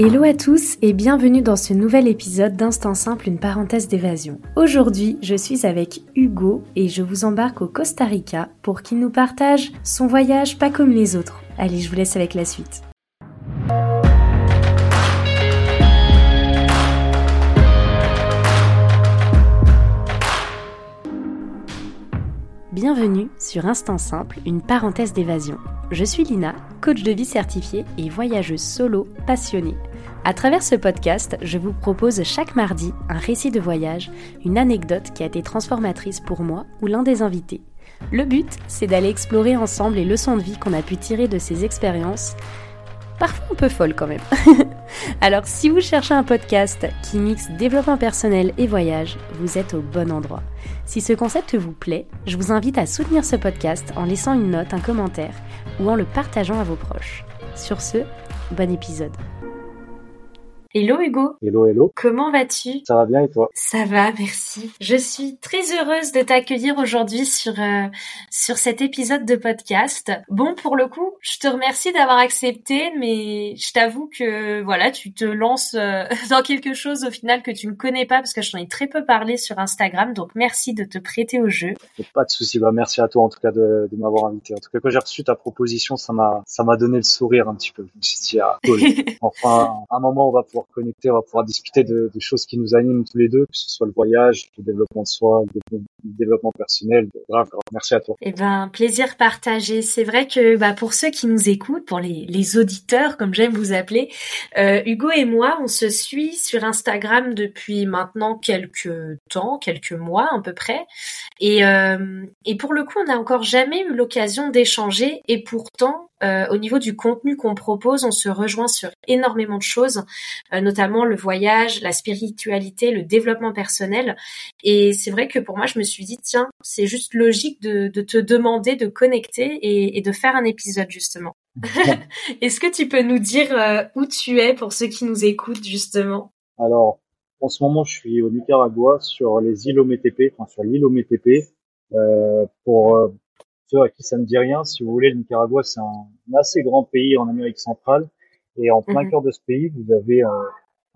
Hello à tous et bienvenue dans ce nouvel épisode d'Instant Simple, une parenthèse d'évasion. Aujourd'hui, je suis avec Hugo et je vous embarque au Costa Rica pour qu'il nous partage son voyage pas comme les autres. Allez, je vous laisse avec la suite. Bienvenue sur Instant Simple, une parenthèse d'évasion. Je suis Lina, coach de vie certifiée et voyageuse solo passionnée. À travers ce podcast, je vous propose chaque mardi un récit de voyage, une anecdote qui a été transformatrice pour moi ou l'un des invités. Le but, c'est d'aller explorer ensemble les leçons de vie qu'on a pu tirer de ces expériences, parfois un peu folles quand même. Alors si vous cherchez un podcast qui mixe développement personnel et voyage, vous êtes au bon endroit. Si ce concept vous plaît, je vous invite à soutenir ce podcast en laissant une note, un commentaire ou en le partageant à vos proches. Sur ce, bon épisode. Hello Hugo. Hello, hello. Comment vas-tu? Ça va bien et toi? Ça va, merci. Je suis très heureuse de t'accueillir aujourd'hui sur euh, sur cet épisode de podcast. Bon, pour le coup, je te remercie d'avoir accepté, mais je t'avoue que voilà, tu te lances euh, dans quelque chose au final que tu ne connais pas parce que je t'en ai très peu parlé sur Instagram. Donc merci de te prêter au jeu. Pas de souci. Bah, merci à toi en tout cas de, de m'avoir invité. En tout cas, quand j'ai reçu ta proposition, ça m'a ça m'a donné le sourire un petit peu. Je me suis dit, ah, cool. enfin, à un moment, on va pouvoir connecter, on va pouvoir discuter de, de, choses qui nous animent tous les deux, que ce soit le voyage, le développement de soi, le développement personnel. Grave. Merci à toi. Eh ben, plaisir partagé. C'est vrai que bah, pour ceux qui nous écoutent, pour les, auditeurs, comme j'aime vous appeler, euh, Hugo et moi, on se suit sur Instagram depuis maintenant quelques temps, quelques mois à peu près. Et, euh, pour le coup, on n'a encore jamais eu l'occasion d'échanger. Et pourtant, euh, au niveau du contenu qu'on propose, on se rejoint sur énormément de choses, notamment le voyage, la spiritualité, le développement personnel. Et c'est vrai que pour moi, je me suis dit, tiens, c'est juste logique de, de, te demander de connecter et, et, de faire un épisode justement. Est-ce que tu peux nous dire euh, où tu es pour ceux qui nous écoutent justement? Alors, en ce moment, je suis au Nicaragua sur les îles Ometepe, enfin sur l'île Ometepe, euh, pour ceux à qui ça ne dit rien, si vous voulez, le Nicaragua, c'est un, assez grand pays en Amérique centrale. Et en plein mhm. cœur de ce pays, vous avez un,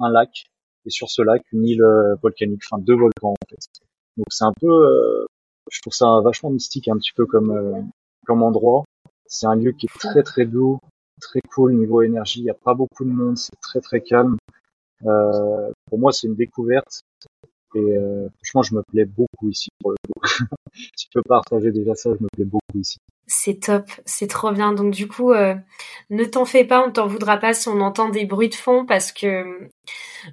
un, lac. Et sur ce lac, une île euh, volcanique, enfin deux volcans en fait. Donc c'est un peu, euh, je trouve ça vachement mystique, un petit peu comme euh, comme endroit. C'est un lieu qui est très très doux, très cool niveau énergie. Il n'y a pas beaucoup de monde, c'est très très calme. Euh, pour moi, c'est une découverte. Et euh, franchement, je me plais beaucoup ici pour le coup. si tu peux partager déjà ça, je me plais beaucoup ici. C'est top, c'est trop bien. Donc du coup, euh, ne t'en fais pas, on t'en voudra pas si on entend des bruits de fond parce que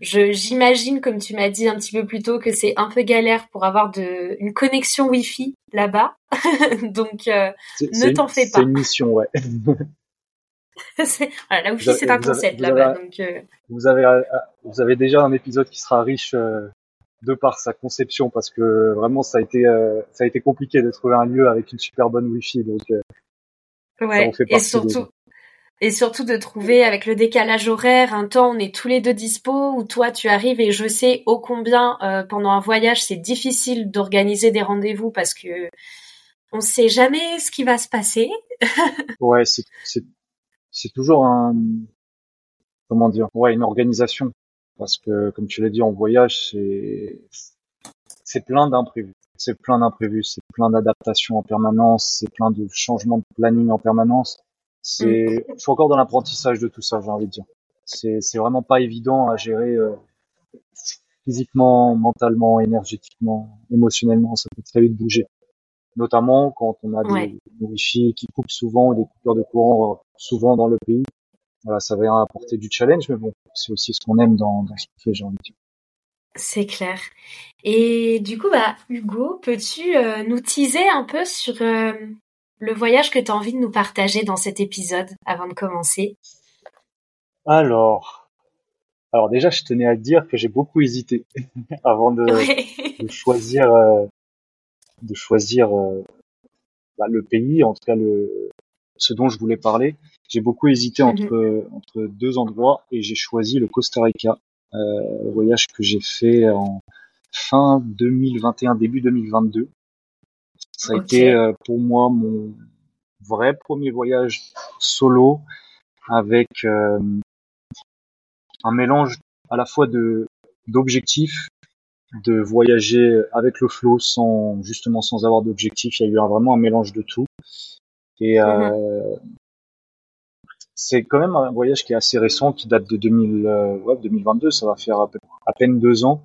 je j'imagine, comme tu m'as dit un petit peu plus tôt, que c'est un peu galère pour avoir de une connexion Wi-Fi là-bas. Donc euh, ne t'en fais pas. C'est une mission, ouais. voilà, la Wi-Fi c'est un concept là-bas. Donc euh... vous avez vous avez déjà un épisode qui sera riche de par sa conception parce que vraiment ça a été euh, ça a été compliqué de trouver un lieu avec une super bonne wifi donc euh, ouais et surtout et surtout de trouver avec le décalage horaire un temps on est tous les deux dispo où toi tu arrives et je sais ô combien euh, pendant un voyage c'est difficile d'organiser des rendez-vous parce que on sait jamais ce qui va se passer. Ouais c'est c'est c'est toujours un comment dire ouais une organisation parce que comme tu l'as dit en voyage c'est c'est plein d'imprévus. C'est plein d'imprévus c'est plein d'adaptations en permanence c'est plein de changements de planning en permanence. C'est je suis encore dans l'apprentissage de tout ça j'ai envie de dire. C'est c'est vraiment pas évident à gérer euh, physiquement mentalement énergétiquement émotionnellement. Ça peut très vite bouger. Notamment quand on a des, des wifi qui coupent souvent ou des coupures de courant euh, souvent dans le pays voilà, ça va apporter du challenge, mais bon, c'est aussi ce qu'on aime dans, dans ce qu'on fait, j'ai envie de dire. C'est clair. Et du coup, bah, Hugo, peux-tu euh, nous teaser un peu sur euh, le voyage que tu as envie de nous partager dans cet épisode avant de commencer? Alors, alors déjà, je tenais à dire que j'ai beaucoup hésité avant de, de choisir, euh, de choisir euh, bah, le pays, en tout cas le, ce dont je voulais parler. J'ai beaucoup hésité mhm. entre entre deux endroits et j'ai choisi le Costa Rica, euh, voyage que j'ai fait en fin 2021, début 2022. Ça a été euh, pour moi mon vrai premier voyage solo avec euh, un mélange à la fois de d'objectifs, de voyager avec le flow sans justement sans avoir d'objectif. Il y a eu vraiment un mélange de tout. Et euh, c'est quand même un voyage qui est assez récent, qui date de 2000, euh, ouais, 2022. Ça va faire à, peine deux ans,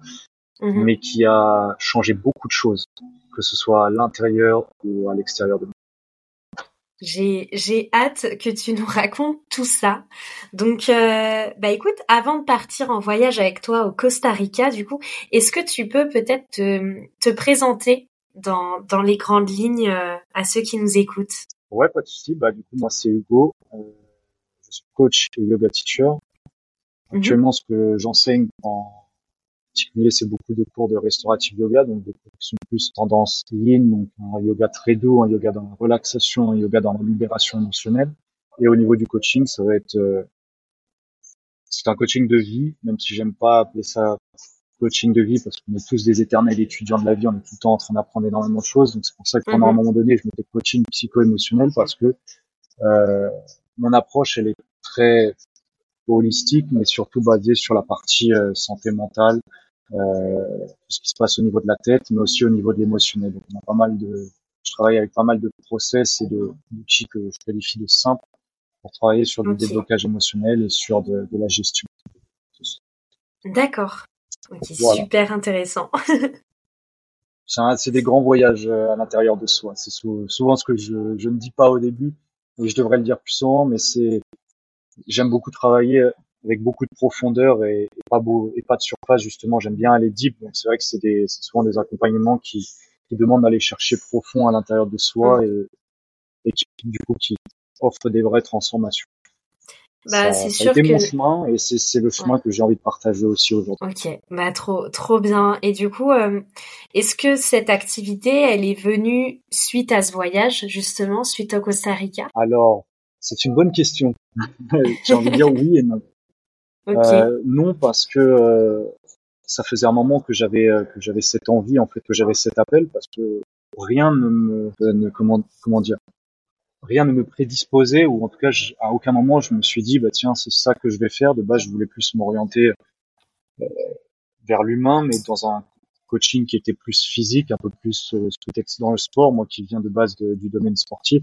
mhm. mais qui a changé beaucoup de choses, que ce soit à l'intérieur ou à l'extérieur de nous. J'ai, j'ai hâte que tu nous racontes tout ça. Donc, euh, bah écoute, avant de partir en voyage avec toi au Costa Rica, du coup, est-ce que tu peux peut-être te, te présenter dans, dans les grandes lignes euh, à ceux qui nous écoutent? Ouais, pas de souci. Bah du coup, moi c'est Hugo. Euh, je suis coach et yoga teacher. Mhm. Actuellement, ce que j'enseigne en particulier, c'est beaucoup de cours de restaurative yoga, donc des cours qui sont plus tendance yin, donc un yoga très doux, un yoga dans la relaxation, un yoga dans la libération émotionnelle. Et au niveau du coaching, ça va être euh, c'est un coaching de vie, même si j'aime pas appeler ça coaching de vie parce qu'on est tous des éternels étudiants de la vie, on est tout le temps en train d'apprendre énormément de choses. Donc c'est pour ça que pendant un mhm. moment donné, je mettais coaching psycho-émotionnel parce que euh, mon approche elle est très holistique, mais surtout basée sur la partie euh, santé mentale, euh, tout ce qui se passe au niveau de la tête, mais aussi au niveau de l'émotionnel. Donc, on a pas mal de, je travaille avec pas mal de process et de d'outils que je qualifie de simples pour travailler sur du déblocage émotionnel et sur de, de la gestion. D'accord. Ok, super intéressant. c'est des grands voyages euh, à l'intérieur de soi. C'est souvent ce que je, je ne dis pas au début, et je devrais le dire plus souvent, mais c'est j'aime beaucoup travailler avec beaucoup de profondeur et, pas beau et pas de surface justement. J'aime bien aller deep. Donc c'est vrai que c'est des souvent des accompagnements qui, qui demandent d'aller chercher profond à l'intérieur de soi et, et qui du coup qui offrent des vraies transformations. Bah, c'est sûr que mon chemin et c'est le chemin que j'ai envie de partager aussi aujourd'hui. Ok, bah trop trop bien. Et du coup, euh, est-ce que cette activité, elle est venue suite à ce voyage justement, suite au Costa Rica? Alors, c'est une bonne question. j'ai envie de dire oui et non. Euh, non, parce que euh, ça faisait un moment que j'avais euh, que j'avais cette envie, en fait, que j'avais cet appel, parce que rien ne me ne, comment comment dire rien ne me prédisposait ou en tout cas à aucun moment je me suis dit bah tiens c'est ça que je vais faire. De base je voulais plus m'orienter euh, vers l'humain mais dans un coaching qui était plus physique un peu plus euh, dans le sport moi qui viens de base du domaine sportif.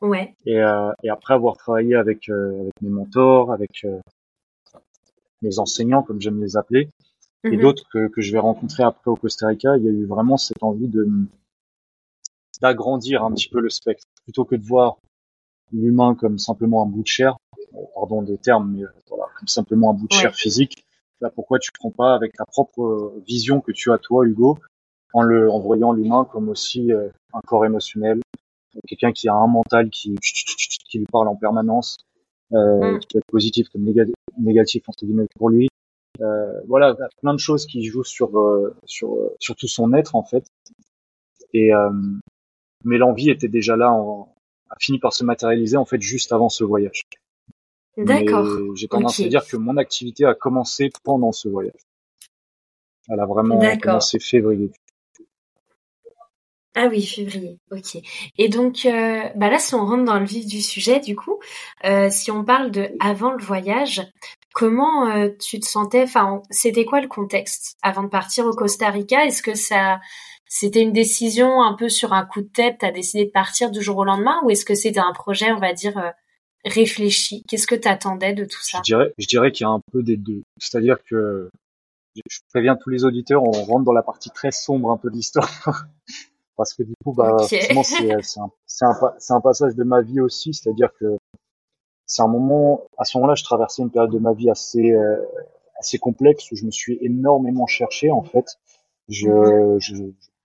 Ouais. Et, euh, et après avoir travaillé avec avec mes mentors avec mes enseignants, comme j'aime les appeler, et mhm. d'autres que, que je vais rencontrer après au Costa Rica, il y a eu vraiment cette envie de d'agrandir un petit peu le spectre, plutôt que de voir l'humain comme simplement un bout de chair, euh, pardon des termes, mais euh, voilà, comme simplement un bout de chair physique. Là, pourquoi tu prends pas avec ta propre vision que tu as toi, Hugo, en le, en voyant l'humain comme aussi euh, un corps émotionnel, quelqu'un qui a un mental qui, qui lui parle en permanence, euh, mm. qui peut être positif comme négatif entre guillemets pour lui. Euh, voilà, plein de choses qui jouent sur euh, sur sur tout son être en fait. Et euh, mais l'envie était déjà là, en, a fini par se matérialiser en fait juste avant ce voyage. D'accord. J'ai tendance à dire que mon activité a commencé pendant ce voyage. Elle a vraiment commencé février. Ah oui, février, ok. Et donc, euh, bah là, si on rentre dans le vif du sujet, du coup, euh, si on parle de avant le voyage, comment euh, tu te sentais Enfin, c'était quoi le contexte avant de partir au Costa Rica? Est-ce que ça, c'était une décision un peu sur un coup de tête T'as décidé de partir du jour au lendemain, ou est-ce que c'était un projet, on va dire, réfléchi? Qu'est-ce que t'attendais de tout ça? Je dirais, je dirais qu'il y a un peu des deux. C'est-à-dire que je préviens tous les auditeurs, on rentre dans la partie très sombre un peu de l'histoire. parce que du coup, bah, c'est un, un, passage de ma vie aussi, c'est-à-dire que c'est un moment, à ce moment-là, je traversais une période de ma vie assez, euh, assez complexe où je me suis énormément cherché en fait. Je, mhm. je,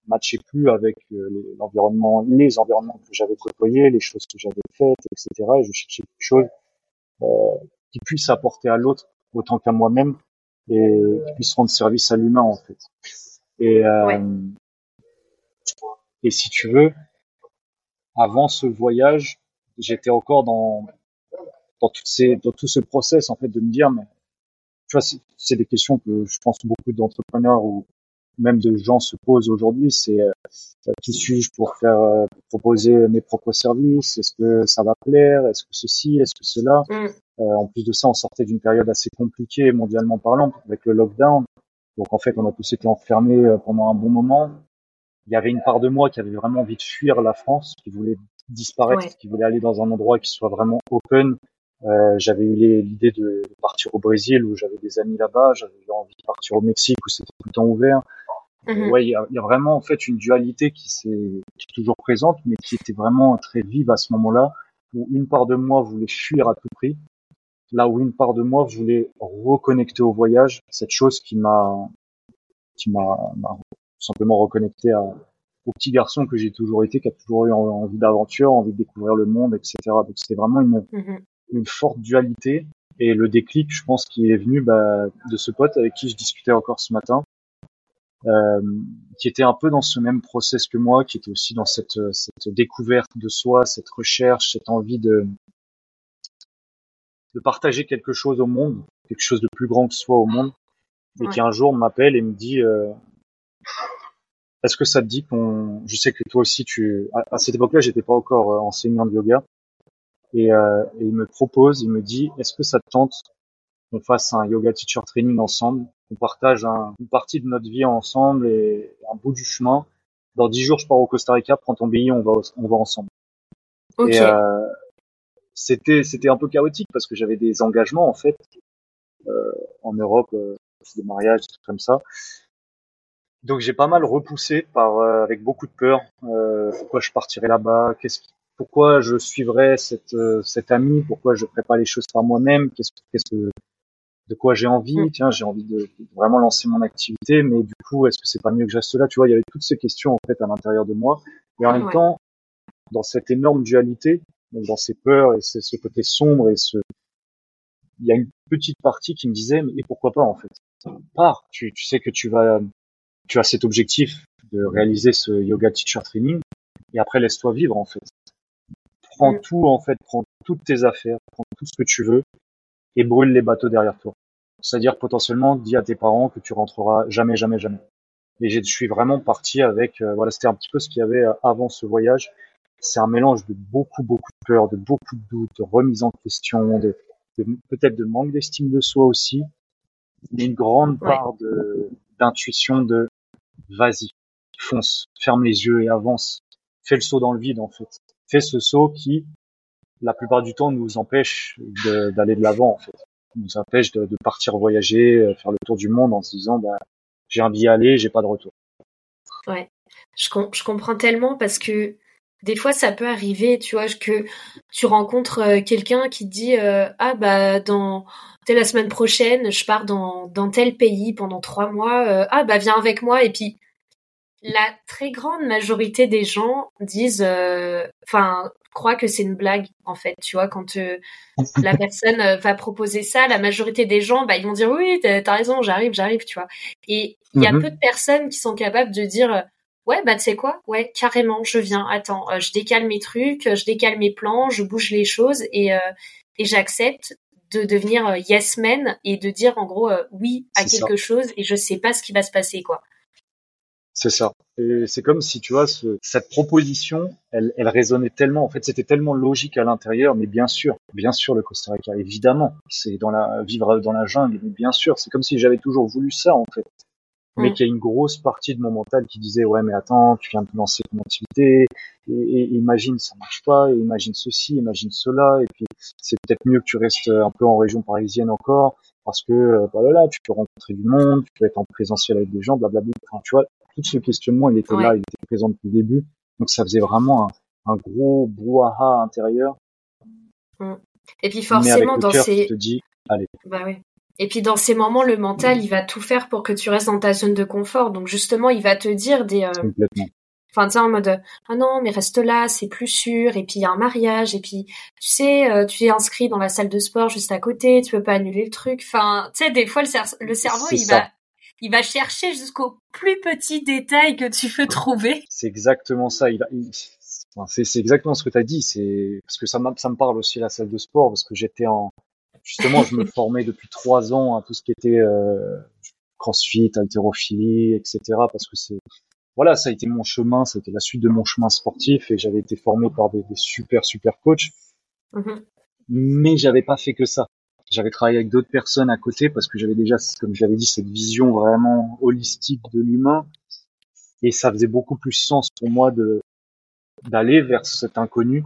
matchais plus avec euh, l'environnement, les environnements que j'avais côtoyés, les choses que j'avais faites, etc. Et je cherchais quelque chose euh, qui puisse apporter à l'autre autant qu'à moi-même et qui puisse rendre service à l'humain en fait. Et, euh, et si tu veux, avant ce voyage, j'étais encore dans dans toutes ces dans tout ce process en fait de me dire mais tu vois c'est des questions que je pense beaucoup d'entrepreneurs ou même de gens se posent aujourd'hui c'est euh, qui suis-je pour faire euh, proposer mes propres services? Est-ce que ça va plaire? Est-ce que ceci? Est-ce que cela? Mm. en plus de ça, on sortait d'une période assez compliquée mondialement parlant avec le lockdown. Donc en fait, on a tous été enfermés pendant un bon moment. Il y avait une part de moi qui avait vraiment envie de fuir la France, qui voulait disparaître, qui voulait aller dans un endroit qui soit vraiment open. Euh, j'avais eu l'idée de, partir au Brésil où j'avais des amis là-bas. J'avais eu envie de partir au Mexique où c'était tout le temps ouvert. Mhm. Ouais, il y a, y a, vraiment en fait une dualité qui, qui est toujours présente, mais qui était vraiment très vive à ce moment-là, où une part de moi voulait fuir à tout prix, là où une part de moi voulait reconnecter au voyage, cette chose qui m'a qui m'a simplement reconnecté à, au petit garçon que j'ai toujours été, qui a toujours eu envie d'aventure, envie de découvrir le monde, etc. Donc c'était vraiment une, mhm. une forte dualité. Et le déclic, je pense, qui est venu bah, de ce pote avec qui je discutais encore ce matin, qui était un peu dans ce même process que moi, qui était aussi dans cette, cette découverte de soi, cette recherche, cette envie de, de partager quelque chose au monde, quelque chose de plus grand que soi au monde, et qui un jour m'appelle et me dit euh, est-ce que ça te dit qu'on, je sais que toi aussi tu, à, cette époque-là, j'étais pas encore euh, enseignant de yoga, et, euh, et, il me propose, il me dit, est-ce que ça te tente qu'on fasse un yoga teacher training ensemble, qu'on partage un, une partie de notre vie ensemble et un bout du chemin. Dans dix jours, je pars au Costa Rica, prends ton billet, on va, on va ensemble. Okay. Et euh, c'était, c'était un peu chaotique parce que j'avais des engagements en fait euh, en Europe, euh, des mariages, des trucs comme ça. Donc j'ai pas mal repoussé par euh, avec beaucoup de peur. Euh, pourquoi je partirais là-bas Qu'est-ce pourquoi je suivrais cette euh, cette amie Pourquoi je ferais pas les choses par moi-même Qu'est-ce qu'est-ce que de quoi j'ai envie mm. Tiens, j'ai envie de, vraiment lancer mon activité, mais du coup, est-ce que c'est pas mieux que je reste là? Tu vois, il y avait toutes ces questions en fait à l'intérieur de moi. Et en même temps, dans cette énorme dualité, donc dans ces peurs et ce côté sombre et ce, il y a une petite partie qui me disait mais et pourquoi pas en fait? Pars, tu, tu sais que tu vas tu as cet objectif de réaliser ce yoga teacher training et après laisse-toi vivre en fait. Prends mm. tout en fait, prends toutes tes affaires, prends tout ce que tu veux et brûle les bateaux derrière toi. C'est-à-dire potentiellement dis à tes parents que tu rentreras jamais, jamais, jamais. Et je suis vraiment parti avec, euh, voilà, c'était un petit peu ce qu'il y avait euh, avant ce voyage. C'est un mélange de beaucoup, beaucoup de peur, de beaucoup de doutes, de remise en question, de, peut-être de manque d'estime de soi aussi, mais une grande part de d'intuition de vas-y, fonce, ferme les yeux et avance. Fais le saut dans le vide en fait. Fais ce saut qui, la plupart du temps, nous empêche d'aller de l'avant en fait. Nous empêche de, partir voyager, euh, faire le tour du monde en se disant bah j'ai envie d'y aller, j'ai pas de retour. Ouais, je, je comprends tellement parce que des fois ça peut arriver, tu vois, que tu rencontres euh, quelqu'un qui te dit euh, ah bah dans la semaine prochaine, je pars dans, dans tel pays pendant trois mois. Ah bah viens avec moi. Et puis la très grande majorité des gens disent, euh, enfin, croient que c'est une blague en fait. Tu vois, quand euh, la personne va proposer ça, la majorité des gens, bah ils vont dire oui, t'as as raison, j'arrive, j'arrive, tu vois. Et il y a mhm. peu de personnes qui sont capables de dire ouais bah tu sais quoi? Ouais carrément je viens attends je décale mes trucs je décale mes plans je bouge les choses et et j'accepte de devenir euh, yes man et de dire en gros euh, oui à quelque chose et je sais pas ce qui va se passer quoi. C'est ça. Et c'est comme si tu vois ce, cette proposition, elle, elle résonnait tellement. En fait, c'était tellement logique à l'intérieur. Mais bien sûr, bien sûr, le Costa Rica, évidemment, c'est dans la vivre dans la jungle. Mais bien sûr, c'est comme si j'avais toujours voulu ça en fait mais mm. qu'il y a une grosse partie de mon mental qui disait ouais mais attends tu viens de lancer ton activité et, et, imagine ça marche pas et imagine ceci imagine cela et puis c'est peut-être mieux que tu restes un peu en région parisienne encore parce que euh, bah là tu peux rencontrer du monde tu peux être en présentiel avec des gens blablabla enfin, tu vois tout ce questionnement il était là il était présent depuis le début donc ça faisait vraiment un, un gros brouhaha intérieur mm. et puis forcément dans ces allez bah oui et puis dans ces moments, le mental, il va tout faire pour que tu restes dans ta zone de confort. Donc justement, il va te dire des... Euh... Enfin, tu en mode, ah non, mais reste là, c'est plus sûr. Et puis il y a un mariage. Et puis, tu sais, euh, tu es inscrit dans la salle de sport juste à côté. Tu peux pas annuler le truc. Enfin, tu sais, des fois, le, le cerveau, il va, il va chercher jusqu'au plus petit détail que tu peux trouver. C'est exactement ça. Il c'est exactement ce que tu as dit. C'est parce que ça, ça me parle aussi la salle de sport parce que j'étais en justement, je me formais depuis trois ans à tout ce qui était euh, crossfit, haltérophilie, etc. Parce que c'est voilà, ça a été mon chemin, ça a été la suite de mon chemin sportif et j'avais été formé par des, des super super coachs. Mm-hmm. mais j'avais pas fait que ça. J'avais travaillé avec d'autres personnes à côté parce que j'avais déjà, comme j'avais dit, cette vision vraiment holistique de l'humain. Et ça faisait beaucoup plus sens pour moi de d'aller vers cet inconnu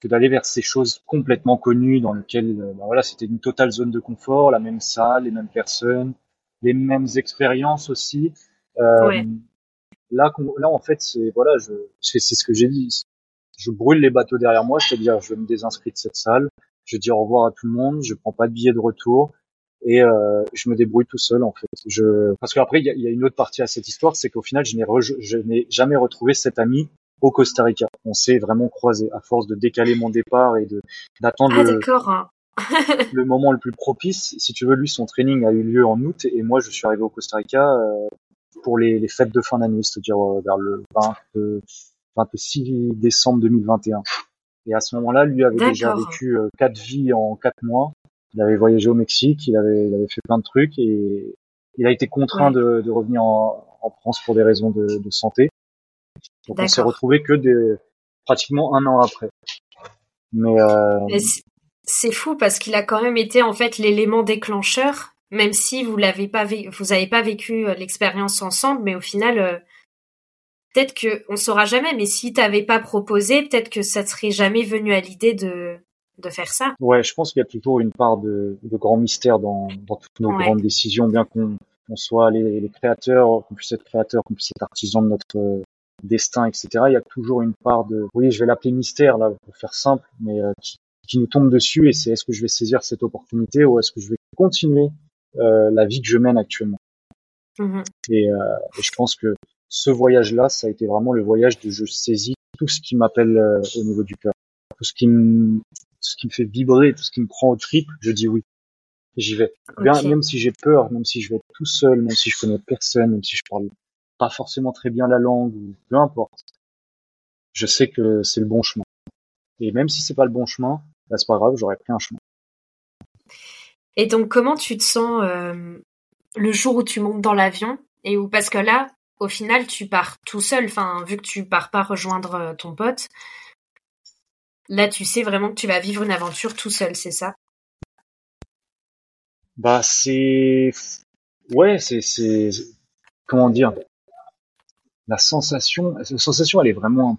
que d'aller vers ces choses complètement connues dans lesquelles, bah voilà, c'était une totale zone de confort, la même salle, les mêmes personnes, les mêmes expériences aussi. Euh, Là, là, en fait, c'est voilà, je, c'est ce que j'ai dit. Je brûle les bateaux derrière moi, c'est-à-dire je me désinscris de cette salle, je dis au revoir à tout le monde, je prends pas de billet de retour et euh, je me débrouille tout seul en fait. Je parce qu'après il y a, y a, une autre partie à cette histoire, c'est qu'au final je n'ai je n'ai jamais retrouvé cet ami au Costa Rica. On s'est vraiment croisé à force de décaler mon départ et de d'attendre ah, le, le moment le plus propice. Si tu veux, lui son training a eu lieu en août et moi je suis arrivé au Costa Rica euh, pour les, les, fêtes de fin d'année, c'est-à-dire euh, vers le 20, 26 décembre 2021. Et à ce moment-là, lui avait déjà vécu euh, quatre vies en quatre mois. Il avait voyagé au Mexique, il avait, il avait fait plein de trucs et il a été contraint de, de, revenir en, en, France pour des raisons de, de santé. Donc on s'est retrouvé que des, pratiquement un an après. Mais, euh... c'est fou parce qu'il a quand même été en fait l'élément déclencheur, même si vous l'avez pas, vous avez pas vécu euh, l'expérience ensemble, mais au final, euh, peut-être que on saura jamais. Mais si t'avais pas proposé, peut-être que ça serait jamais venu à l'idée de de faire ça. Ouais, je pense qu'il y a toujours une part de, de grand mystère dans, dans toutes nos ouais. grandes décisions, bien qu'on on soit les, les créateurs, qu'on puisse être créateurs, qu'on puisse être artisans de notre destin, etc. Il y a toujours une part de, oui, je vais l'appeler mystère là pour faire simple, mais euh, qui, qui, nous tombe dessus et c'est est-ce que je vais saisir cette opportunité ou est-ce que je vais continuer euh, la vie que je mène actuellement. Mmh. Et, euh, et, je pense que ce voyage-là, ça a été vraiment le voyage de je saisis tout ce qui m'appelle euh, au niveau du cœur, tout ce qui me, ce qui me fait vibrer, tout ce qui me prend au trip, je dis oui. J'y vais. Okay. Bien, même si j'ai peur, même si je vais être tout seul, même si je connais personne, même si je parle pas forcément très bien la langue ou peu importe. Je sais que c'est le bon chemin. Et même si c'est pas le bon chemin, bah, c'est pas grave, j'aurais pris un chemin. Et donc, comment tu te sens euh, le jour où tu montes dans l'avion? Et où parce que là, au final, tu pars tout seul. Enfin, vu que tu pars pas rejoindre euh, ton pote, là, tu sais vraiment que tu vas vivre une aventure tout seul, c'est ça? Bah, c'est ouais, c'est c'est comment dire? La sensation, la sensation, elle est vraiment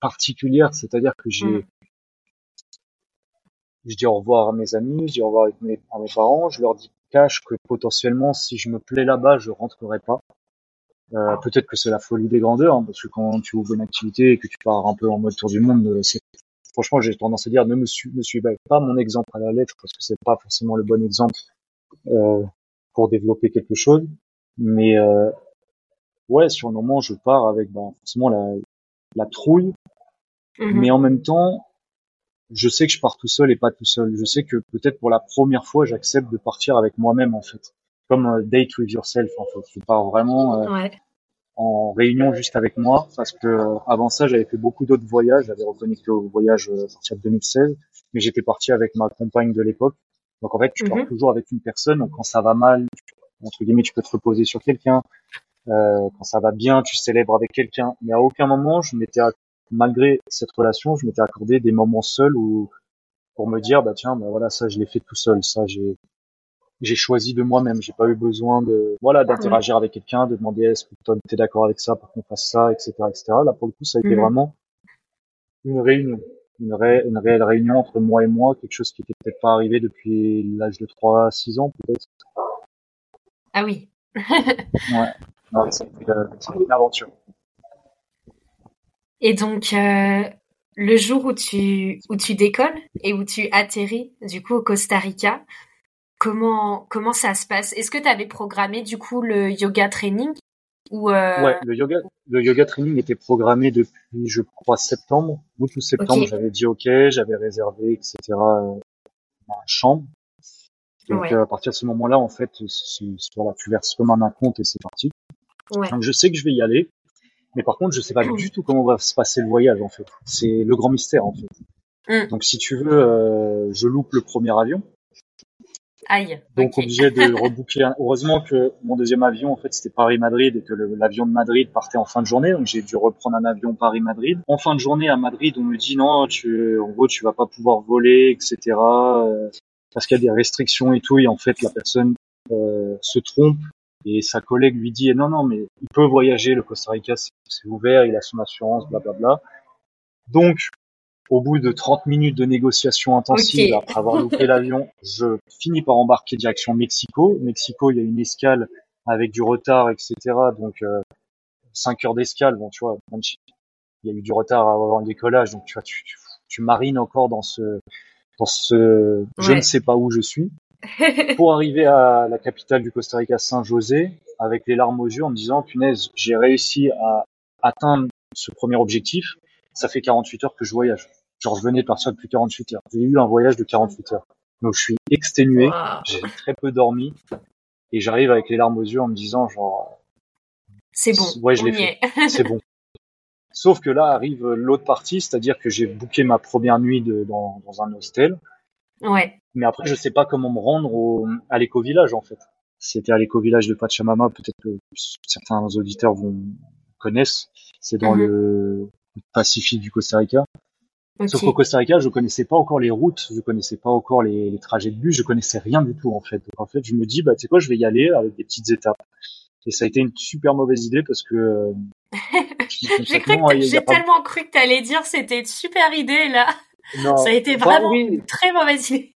particulière. C'est-à-dire que j'ai, mmh. je dis au revoir à mes amis, je dis au revoir à mes, à mes parents, je leur dis cache que potentiellement, si je me plais là-bas, je rentrerai pas. Euh, peut-être que c'est la folie des grandeurs, hein, parce que quand tu ouvres une activité et que tu pars un peu en mode tour du monde, euh, c'est franchement, j'ai tendance à dire ne me, ne suivez pas mon exemple à la lettre, parce que c'est pas forcément le bon exemple euh, pour développer quelque chose. Mais euh, ouais, sur le moment, je pars avec bah, forcément la, la trouille, mmh. mais en même temps, je sais que je pars tout seul et pas tout seul. Je sais que peut-être pour la première fois, j'accepte de partir avec moi-même en fait, comme euh, date with yourself en fait. Je pars vraiment euh, ouais. en réunion juste avec moi parce que euh, avant ça, j'avais fait beaucoup d'autres voyages. J'avais reconnecté au voyage euh, à partir de 2016, mais j'étais parti avec ma compagne de l'époque. Donc en fait, tu mmh. pars toujours avec une personne. Donc quand ça va mal, entre guillemets, tu peux te reposer sur quelqu'un. Euh, quand ça va bien, tu célèbres avec quelqu'un. Mais à aucun moment, je m'étais, malgré cette relation, je m'étais accordé des moments seuls où, pour me dire, bah tiens, bah voilà, ça, je l'ai fait tout seul. Ça, j'ai, j'ai choisi de moi-même. J'ai pas eu besoin de, voilà, d'interagir avec quelqu'un, de demander est-ce que toi t'es d'accord avec ça pour qu'on fasse ça, etc., etc. Là, pour le coup, ça a été mmh. vraiment une réunion, une, ré... une réelle réunion entre moi et moi, quelque chose qui était peut-être pas arrivé depuis l'âge de 3 6 ans, peut-être. Ah oui. ouais. Non, c'est une aventure. Et donc, euh, le jour où tu, où tu décolles et où tu atterris, du coup, au Costa Rica, comment, comment ça se passe? Est-ce que tu avais programmé, du coup, le yoga training ou euh... Ouais, le yoga, le yoga training était programmé depuis, je crois, septembre. Août ou septembre, okay. j'avais dit OK, j'avais réservé, etc., euh, ma chambre. Donc, ouais. euh, à partir de ce moment-là, en fait, voilà, tu verses comme un compte et c'est parti. Ouais. Donc je sais que je vais y aller, mais par contre je sais pas mmh. du tout comment va se passer le voyage en fait. C'est le grand mystère en fait. Mmh. Donc si tu veux, euh, je loupe le premier avion. Aïe. Donc obligé de rebooker. Heureusement que mon deuxième avion, en fait, c'était Paris-Madrid et que l'avion de Madrid partait en fin de journée. Donc j'ai dû reprendre un avion Paris-Madrid. En fin de journée à Madrid, on me dit non, tu, en gros, tu vas pas pouvoir voler, etc. Euh, parce qu'il y a des restrictions et tout. Et en fait, la personne euh, se trompe et sa collègue lui dit non, non, mais il peut voyager. Le Costa Rica, c'est ouvert, il a son assurance, blablabla. Donc au bout de 30 minutes de négociations intensives, après avoir loupé l'avion, je finis par embarquer direction Mexico. Mexico, il y a une escale avec du retard, etc. Donc, euh, 5 heures d'escale, bon, tu vois, même si il y a eu du retard avant le décollage, donc tu vois, tu, tu, marines encore dans ce, dans ce, je ne sais pas où je suis, pour arriver à la capitale du Costa Rica, Saint-José, avec les larmes aux yeux, en me disant, punaise, j'ai réussi à atteindre ce premier objectif. Ça fait 48 heures que je voyage. Genre, je venais de partir depuis 48 heures. J'ai eu un voyage de 48 heures. Donc, je suis exténué. J'ai très peu dormi. Et j'arrive avec les larmes aux yeux en me disant, genre, c'est bon. Ouais, je l'ai fait. C'est bon. Sauf que là arrive l'autre partie, c'est-à-dire que j'ai booké ma première nuit de, dans, dans, un hostel. Ouais. Mais après, je sais pas comment me rendre au, à l'éco-village, en fait. C'était à l'éco-village de Pachamama, peut-être que certains auditeurs vont connaissent. C'est dans mhm. le Pacifique du Costa Rica. Sauf qu'au Costa Rica, je connaissais pas encore les routes, je connaissais pas encore les, les, trajets de bus, je connaissais rien du tout en fait. en fait, je me dis bah tu sais quoi, je vais y aller avec des petites étapes. Et ça a été une super mauvaise idée parce que j'ai tellement cru que tu allais dire c'était une super idée là. Non. Ça a été vraiment une très mauvaise idée.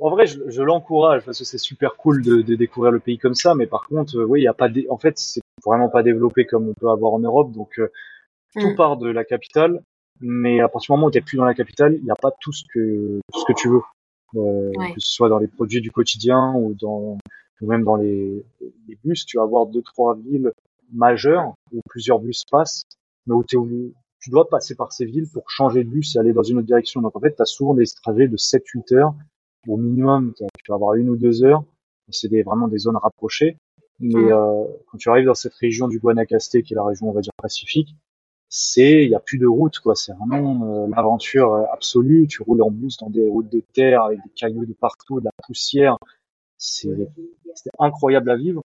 en vrai, je, je l'encourage parce que c'est super cool de, de, découvrir le pays comme ça, mais par contre, euh, oui, il y a pas, en fait, c'est vraiment pas développé comme on peut avoir en Europe, donc euh, tout mm. part de la capitale mais à partir du moment où tu n'es plus dans la capitale, il n'y a pas tout ce que tout ce que tu veux, euh, que ce soit dans les produits du quotidien ou dans ou même dans les, les bus, tu vas avoir deux trois villes majeures où plusieurs bus passent, mais où tu dois passer par ces villes pour changer de bus et aller dans une autre direction. Donc en fait, tu as souvent des trajets de 7-8 heures au minimum. Tu vas avoir une ou deux heures. C'est des, vraiment des zones rapprochées. Mais euh, quand tu arrives dans cette région du Guanacaste, qui est la région, on va dire, pacifique, c'est il y a plus de route quoi. C'est vraiment euh, l'aventure euh, absolue. Tu roules en bus dans des routes de terre avec des cailloux de partout de la poussière. C'est incroyable à vivre.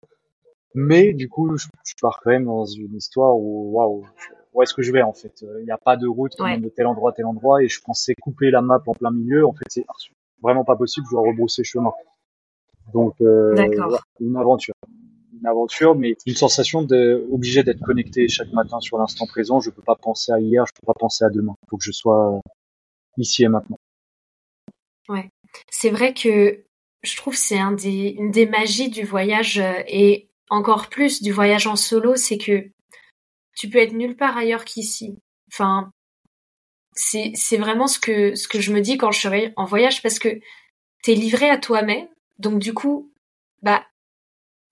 Mais du coup je, pars quand même dans une histoire où waouh où est-ce que je vais en fait? Il n'y a pas de route qui de tel endroit à tel endroit et je pensais couper la map en plein milieu. En fait c'est vraiment pas possible. Je dois rebrousser chemin. Donc euh, une aventure une aventure, mais une sensation d'obligé d'être connecté chaque matin sur l'instant présent. Je peux pas penser à hier, je peux pas penser à demain. Il faut que je sois euh, ici et maintenant. Ouais, c'est vrai que je trouve c'est un des une des magies du voyage euh, et encore plus du voyage en solo, c'est que tu peux être nulle part ailleurs qu'ici. Enfin, c'est vraiment ce que ce que je me dis quand je suis en voyage parce que t'es livré à toi-même. Donc du coup, bah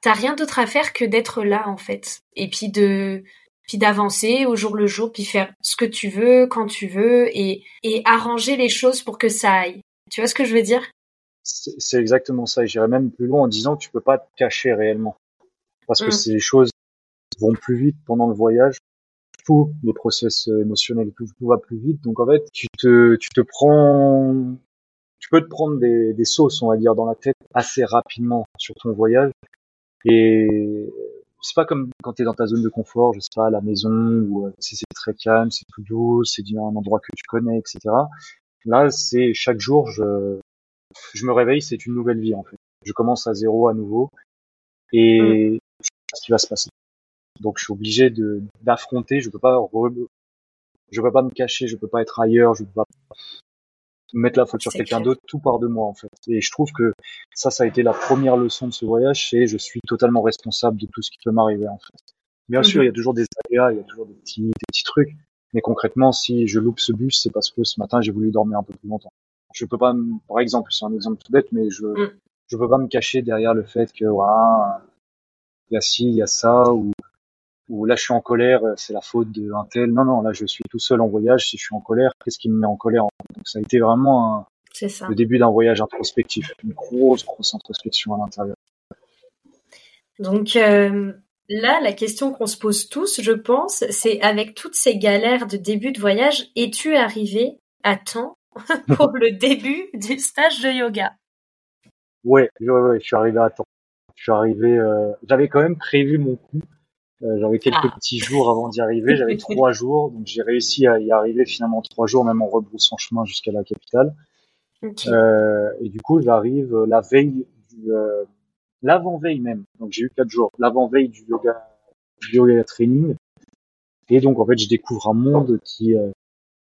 t'as rien d'autre à faire que d'être là en fait. Et puis de puis d'avancer au jour le jour puis faire ce que tu veux quand tu veux et et arranger les choses pour que ça aille. Tu vois ce que je veux dire? C'est exactement ça. Et j'irais même plus loin en disant que tu peux pas te cacher réellement. Parce que mmh. les choses vont plus vite pendant le voyage. Tous les process émotionnels tout, tout, va plus vite. Donc en fait tu te tu te prends tu peux te prendre des, des sauces on va dire dans la tête assez rapidement sur ton voyage et c'est pas comme quand tu es dans ta zone de confort, je sais pas, à la maison, où c'est très calme, c'est tout doux, c'est un endroit que tu connais, etc. Là, c'est chaque jour, je, je me réveille, c'est une nouvelle vie en fait. Je commence à zéro à nouveau et ce qui va se passer. Donc je suis obligé de d'affronter, je peux pas je peux pas me cacher, je peux pas être ailleurs, je peux pas mettre la faute sur quelqu'un d'autre, tout part de moi en fait. Et je trouve que ça, ça a été la première leçon de ce voyage, c'est je suis totalement responsable de tout ce qui peut m'arriver en fait. Bien sûr, il y a toujours des aléas, il y a toujours des petits, des petits trucs, mais concrètement, si je loupe ce bus, c'est parce que ce matin j'ai voulu dormir un peu plus longtemps. Je peux pas, par exemple, c'est un exemple tout bête, mais je mm. je peux pas me cacher derrière le fait que voilà, il y a ci, il y a ça, ou ou là je suis en colère, euh, c'est la faute d'un tel. Non, non, là je suis tout seul en voyage. Si je suis en colère, qu'est-ce qui me met en colère Donc ça a été vraiment ça. le début d'un voyage introspectif, une grosse, grosse introspection à l'intérieur. Donc euh, là, la question qu'on se pose tous, je pense, c'est avec toutes ces galères de début de voyage, es-tu arrivé à temps pour le début du stage de yoga? Ouais, ouais, ouais, je suis arrivé à temps. Je suis arrivé. Euh, j'avais quand même prévu mon coup. Euh, j'avais quelques Ah. petits jours avant d'y arriver. J'avais trois jours, donc j'ai réussi à y arriver finalement trois jours, même en rebroussant chemin jusqu'à la capitale. Euh, et du coup, j'arrive euh, la veille du euh, l'avant-veille même. Donc j'ai eu quatre jours. L'avant-veille du yoga, du yoga training. Et donc en fait, je découvre un monde qui, euh,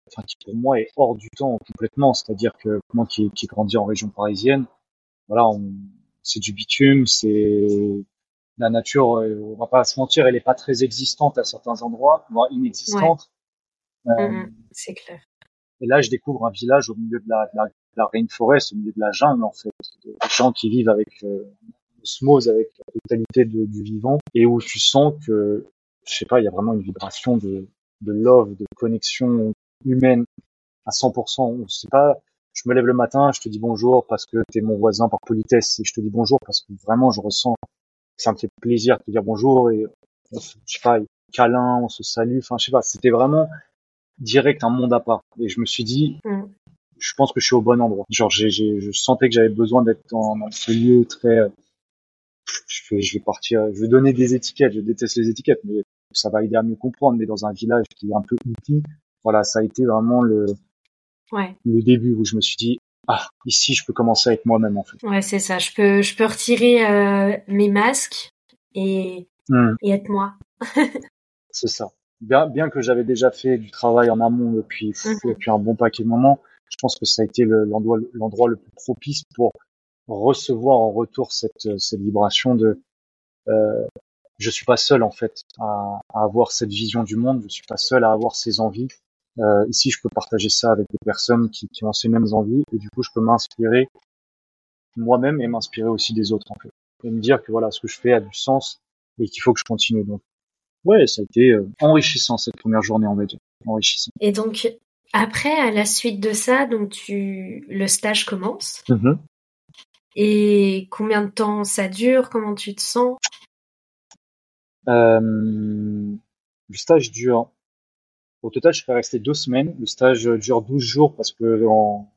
enfin, qui pour moi est hors du temps complètement. C'est-à-dire que moi qui, qui grandis en région parisienne, voilà, on- c'est du bitume, c'est la nature. euh, on va pas se mentir, elle est pas très existante à certains endroits, voire inexistante. Euh, C'est clair. et là, je découvre un village au milieu de la, de la, de la rainforest, au milieu de la jungle, en fait. Des gens qui vivent avec euh, osmose, avec la totalité de- du vivant, et où tu sens que, je sais pas, il y a vraiment une vibration de, de love, de connexion humaine à 100%. On sait pas, je me lève le matin, je te dis bonjour parce que t'es mon voisin par politesse, et je te dis bonjour parce que vraiment, je ressens ça me fait plaisir de te dire bonjour, et on se- je sais pas, câlin, on se salue, enfin, je sais pas, c'était vraiment direct un monde à part. Et je me suis dit, Mm. je pense que je suis au bon endroit. Genre, j'ai, j'ai, je sentais que j'avais besoin d'être dans, dans ce lieu très. euh, Je vais, je vais partir. Je vais donner des étiquettes. Je déteste les étiquettes, mais ça va aider à mieux comprendre. Mais dans un village qui est un peu hippie, voilà, ça a été vraiment le, Ouais. le début où je me suis dit, ah, ici, je peux commencer à être moi-même en fait. Ouais, c'est ça. Je peux, je peux retirer euh, mes masques et, Hmm, et être moi. c'est ça. Bien, bien que j'avais déjà fait du travail en amont depuis, Mhm. depuis un bon paquet de moments, je pense que ça a été le- l'endroit, l'endroit le plus propice pour recevoir en retour cette, cette vibration de euh, je suis pas seul en fait à, à avoir cette vision du monde, je suis pas seul à avoir ces envies. Euh, ici, je peux partager ça avec des personnes qui, qui ont ces mêmes envies et du coup, je peux m'inspirer moi-même et m'inspirer aussi des autres en fait et me dire que voilà, ce que je fais a du sens et qu'il faut que je continue. Donc, ouais, ça a été euh, enrichissant cette première journée, on va dire, enrichissant. Et donc, après, à la suite de ça, donc tu, le stage commence. Mhm. Et combien de temps ça dure? Comment tu te sens? Euh, le stage dure. Au total, je serais resté deux semaines. Le stage dure 12 jours parce que en-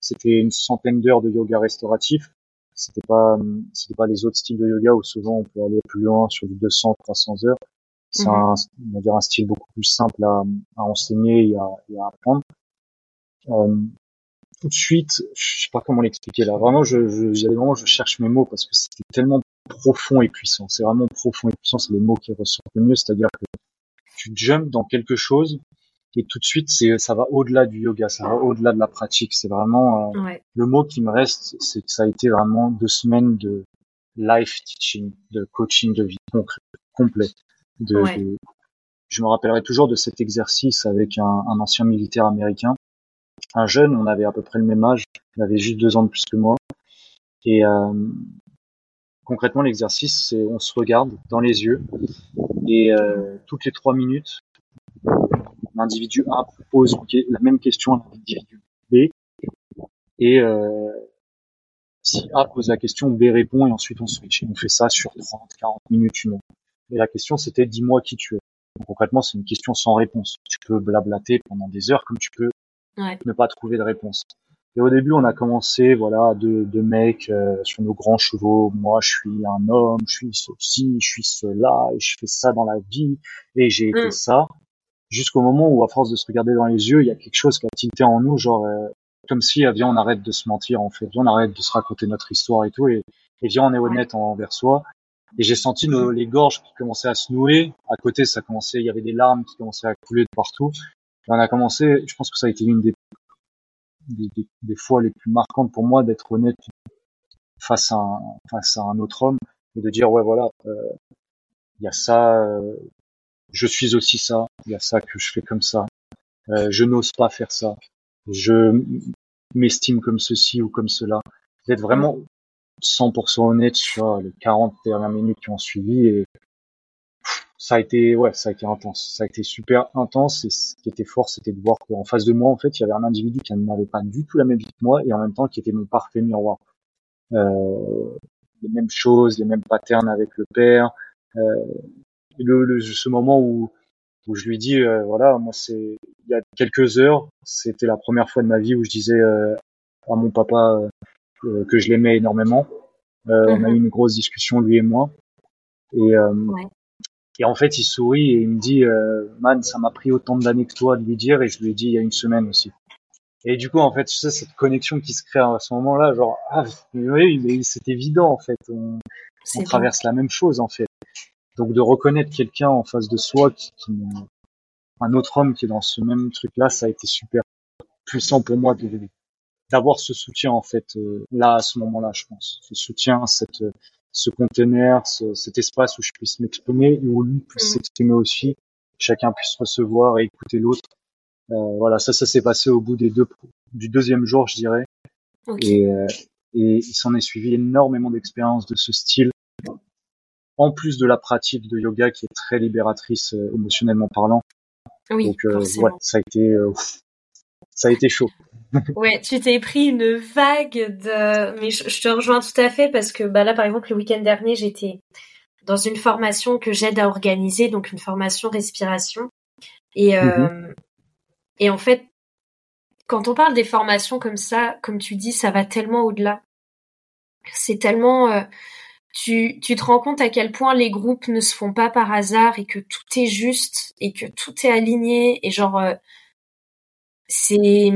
c'était une centaine d'heures de yoga restauratif. C'était pas, c'était pas les autres styles de yoga où souvent on peut aller plus loin sur du 200, 300 heures. C'est Mhm. un, on va dire un style beaucoup plus simple à, à enseigner et à, et à apprendre. Euh, tout de suite, je sais pas comment l'expliquer là. Vraiment, je, je, où je cherche mes mots parce que c'était tellement profond et puissant. C'est vraiment profond et puissant. C'est les mots qui ressortent le mieux. C'est-à-dire que tu jumps dans quelque chose et tout de suite, c'est, ça va au-delà du yoga, ça va au-delà de la pratique. C'est vraiment, euh, Ouais. le mot qui me reste, c'est que ça a été vraiment deux semaines de life teaching, de coaching de vie concret, complet. De, Ouais. de- je me rappellerai toujours de cet exercice avec un, un ancien militaire américain, un jeune, on avait à peu près le même âge, il avait juste deux ans de plus que moi. Et euh, concrètement, l'exercice, c'est on se regarde dans les yeux et euh, toutes les trois minutes, l'individu A pose la même question à l'individu B et euh, si A pose la question, B répond et ensuite on switch. Et on fait ça sur 30, 40 minutes, une heure. Et la question c'était dis-moi qui tu es. Donc, concrètement, c'est une question sans réponse. Tu peux blablater pendant des heures comme tu peux Ouais. ne pas trouver de réponse. Et au début, on a commencé, voilà, deux, deux mecs euh, sur nos grands chevaux. Moi, je suis un homme, je suis ceci, je suis cela, et je fais ça dans la vie, et j'ai été Mm. ça. Jusqu'au moment où, à force de se regarder dans les yeux, il y a quelque chose qui a tilté en nous, genre euh, comme si, ah, viens, on arrête de se mentir, en fait, viens, on arrête de se raconter notre histoire et tout, et, et viens, on est honnête envers soi. Et j'ai senti nos, les gorges qui commençaient à se nouer. À côté, ça commençait, il y avait des larmes qui commençaient à couler de partout. Et on a commencé, je pense que ça a été une des, des, des- des fois les plus marquantes pour moi d'être honnête face à un, face à un autre homme et de dire ouais voilà, euh, il y a ça, euh, je suis aussi ça, il y a ça que je fais comme ça, euh, je n'ose pas faire ça, je m'estime comme ceci ou comme cela, d'être vraiment 100% honnête sur les 40 dernières minutes qui ont suivi et ça a été ouais ça a été intense. Ça a été super intense et ce qui était fort c'était de voir qu'en face de moi en fait il y avait un individu qui n'avait pas du tout la même vie que moi et en même temps qui était mon parfait miroir. Euh, les mêmes choses les mêmes patterns avec le père. Euh, le, le ce moment où où je lui dis euh, voilà moi c'est il y a quelques heures c'était la première fois de ma vie où je disais euh, à mon papa euh, que je l'aimais énormément. Euh, On a eu une grosse discussion lui et moi. Et, euh, et en fait, il sourit et il me dit, euh, man, ça m'a pris autant d'années que toi de lui dire, et je lui ai dit il y a une semaine aussi. Et du coup, en fait, tu sais, cette connexion qui se crée à ce moment-là, genre, ah, oui, mais c'est évident, en fait. On, on traverse la même chose, en fait. Donc, de reconnaître quelqu'un en face de soi, qui, qui, un autre homme qui est dans ce même truc-là, ça a été super puissant pour moi d'avoir ce soutien, en fait, euh, là, à ce moment-là, je pense. Ce soutien, cette, ce conteneur, ce, cet espace où je puisse m'exprimer et où lui puisse mmh. s'exprimer aussi, chacun puisse recevoir et écouter l'autre. Euh, voilà, ça, ça s'est passé au bout des deux, du deuxième jour, je dirais. Et, euh, et il s'en est suivi énormément d'expériences de ce style, en plus de la pratique de yoga qui est très libératrice euh, émotionnellement parlant. Oui, Donc, euh, ouais, ça a été, euh, ça a été chaud. ouais, tu t'es pris une vague de, mais je, te rejoins tout à fait parce que bah là, par exemple, le week-end dernier, j'étais dans une formation que j'aide à organiser, donc une formation respiration. Et mmh et en fait, quand on parle des formations comme ça, comme tu dis, ça va tellement au-delà. C'est tellement... Euh, tu, tu te rends compte à quel point les groupes ne se font pas par hasard et que tout est juste et que tout est aligné et genre... Euh, c'est...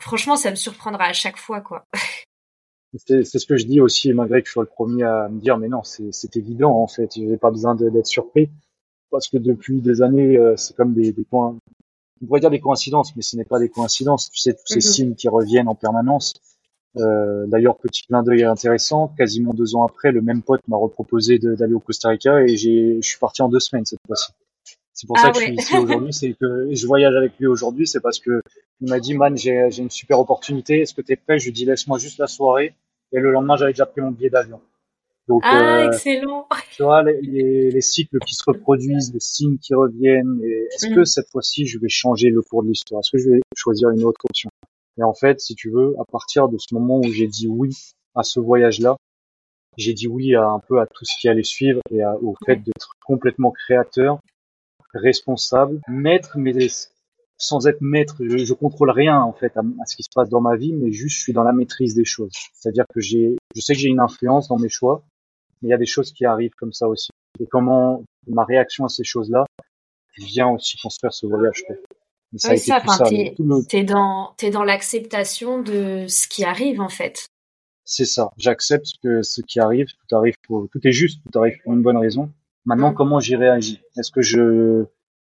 Franchement, ça me surprendra à chaque fois, quoi. C'est ce que je dis aussi, malgré que je sois le premier à me dire, mais non, c'est évident, en fait, j'ai pas besoin d'être surpris, parce que depuis des années, euh, c'est comme des, des points, on pourrait dire des coïncidences, mais ce n'est pas des coïncidences. Tu sais, tous ces mhm. signes qui reviennent en permanence. Euh, D'ailleurs, petit clin d'œil intéressant, quasiment deux ans après, le même pote m'a reproposé d'aller au Costa Rica et je suis parti en deux semaines cette fois-ci. C'est pour ça ah que je suis ici aujourd'hui, c'est que je voyage avec lui aujourd'hui, c'est parce que il m'a dit, man, j'ai une super opportunité, est-ce que tu es prêt? Je lui dis, laisse-moi juste la soirée. Et le lendemain, j'avais déjà pris mon billet d'avion. Donc, ah, euh, excellent. Tu vois, les, les, les, cycles qui se reproduisent, les signes qui reviennent. Est-ce que mm. cette fois-ci, je vais changer le cours de l'histoire? Est-ce que je vais choisir une autre option? Et en fait, si tu veux, à partir de ce moment où j'ai dit oui à ce voyage-là, j'ai dit oui à un peu à tout ce qui allait suivre et au fait d'être complètement créateur, responsable, maître, mais sans être maître, je, je contrôle rien en fait à, à, ce qui se passe dans ma vie, mais juste je suis dans la maîtrise des choses. C'est-à-dire que j'ai, je sais que j'ai une influence dans mes choix, mais il y a des choses qui arrivent comme ça aussi. Et comment ma réaction à ces choses-là vient aussi construire ce voyage. ça, ça, t'es, dans, t'es dans l'acceptation de ce qui arrive en fait. C'est ça. J'accepte que ce qui arrive, tout arrive pour, tout est juste, tout arrive pour une bonne raison. Maintenant, mm. comment j'y réagis? Est-ce que je,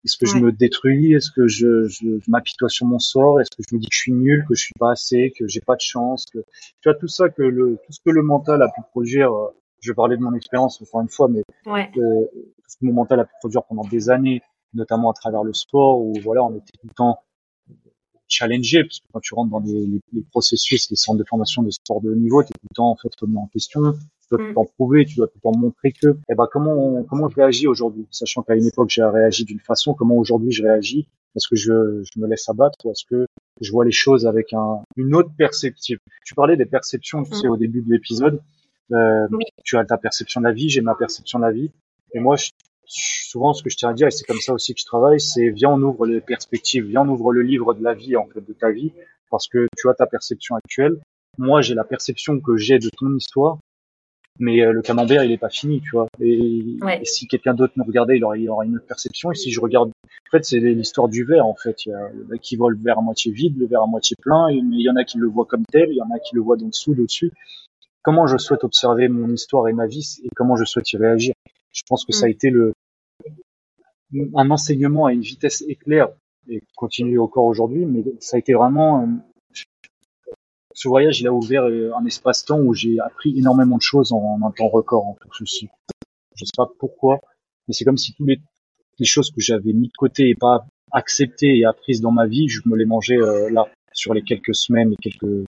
est-ce que je me détruis? Est-ce que je, je, je m'apitoie sur mon sort? Est-ce que je me dis que je suis nul, que je suis pas assez, que j'ai pas de chance que tu vois tout ça que le tout ce que le mental a pu produire euh, je vais parler de mon expérience encore une fois, mais ouais. euh, ce que mon mental a pu produire pendant des années, notamment à travers le sport, où voilà, on était tout le temps challengé, parce que quand tu rentres dans les, les, les processus, les centres de formation de sport de haut niveau, tu es tout le temps en fait remis en question, tu dois tout le mm. temps prouver, tu dois tout le temps montrer que, eh ben comment comment je réagis aujourd'hui, sachant qu'à une époque j'ai réagi d'une façon, comment aujourd'hui je réagis, est-ce que je, je me laisse abattre ou est-ce que je vois les choses avec un, une autre perspective. Tu parlais des perceptions, tu mm. sais, au début de l'épisode. Euh, Tu as ta perception de la vie, j'ai ma perception de la vie. Et moi, je, souvent, ce que je tiens à dire, et c'est comme ça aussi que je travaille, c'est viens, on ouvre les perspectives, viens, on ouvre le livre de la vie, en fait, de ta vie, parce que tu as ta perception actuelle. Moi, j'ai la perception que j'ai de ton histoire, mais euh, le camembert, il est pas fini, tu vois. Et, si quelqu'un d'autre me regardait, il aurait, il aurait une autre perception. Et si je regarde, en fait, c'est l'histoire du verre, en fait. Il y a qui voit le verre à moitié vide, le verre à moitié plein, mais il y en a qui le voient comme tel, il y en a qui le voient d'en dessous, d'au-dessus comment je souhaite observer mon histoire et ma vie et comment je souhaite y réagir? Je pense que ça a mm. été le un enseignement à une vitesse éclair et continue encore aujourd'hui, mais ça a été vraiment euh, ce voyage, il a ouvert euh, un espace-temps où j'ai appris énormément de choses en, un temps record en tout ceci. Je sais pas pourquoi, mais c'est comme si toutes les, choses que j'avais mis de côté et pas acceptées et apprises dans ma vie, je me les mangeais euh, là sur les quelques semaines et quelques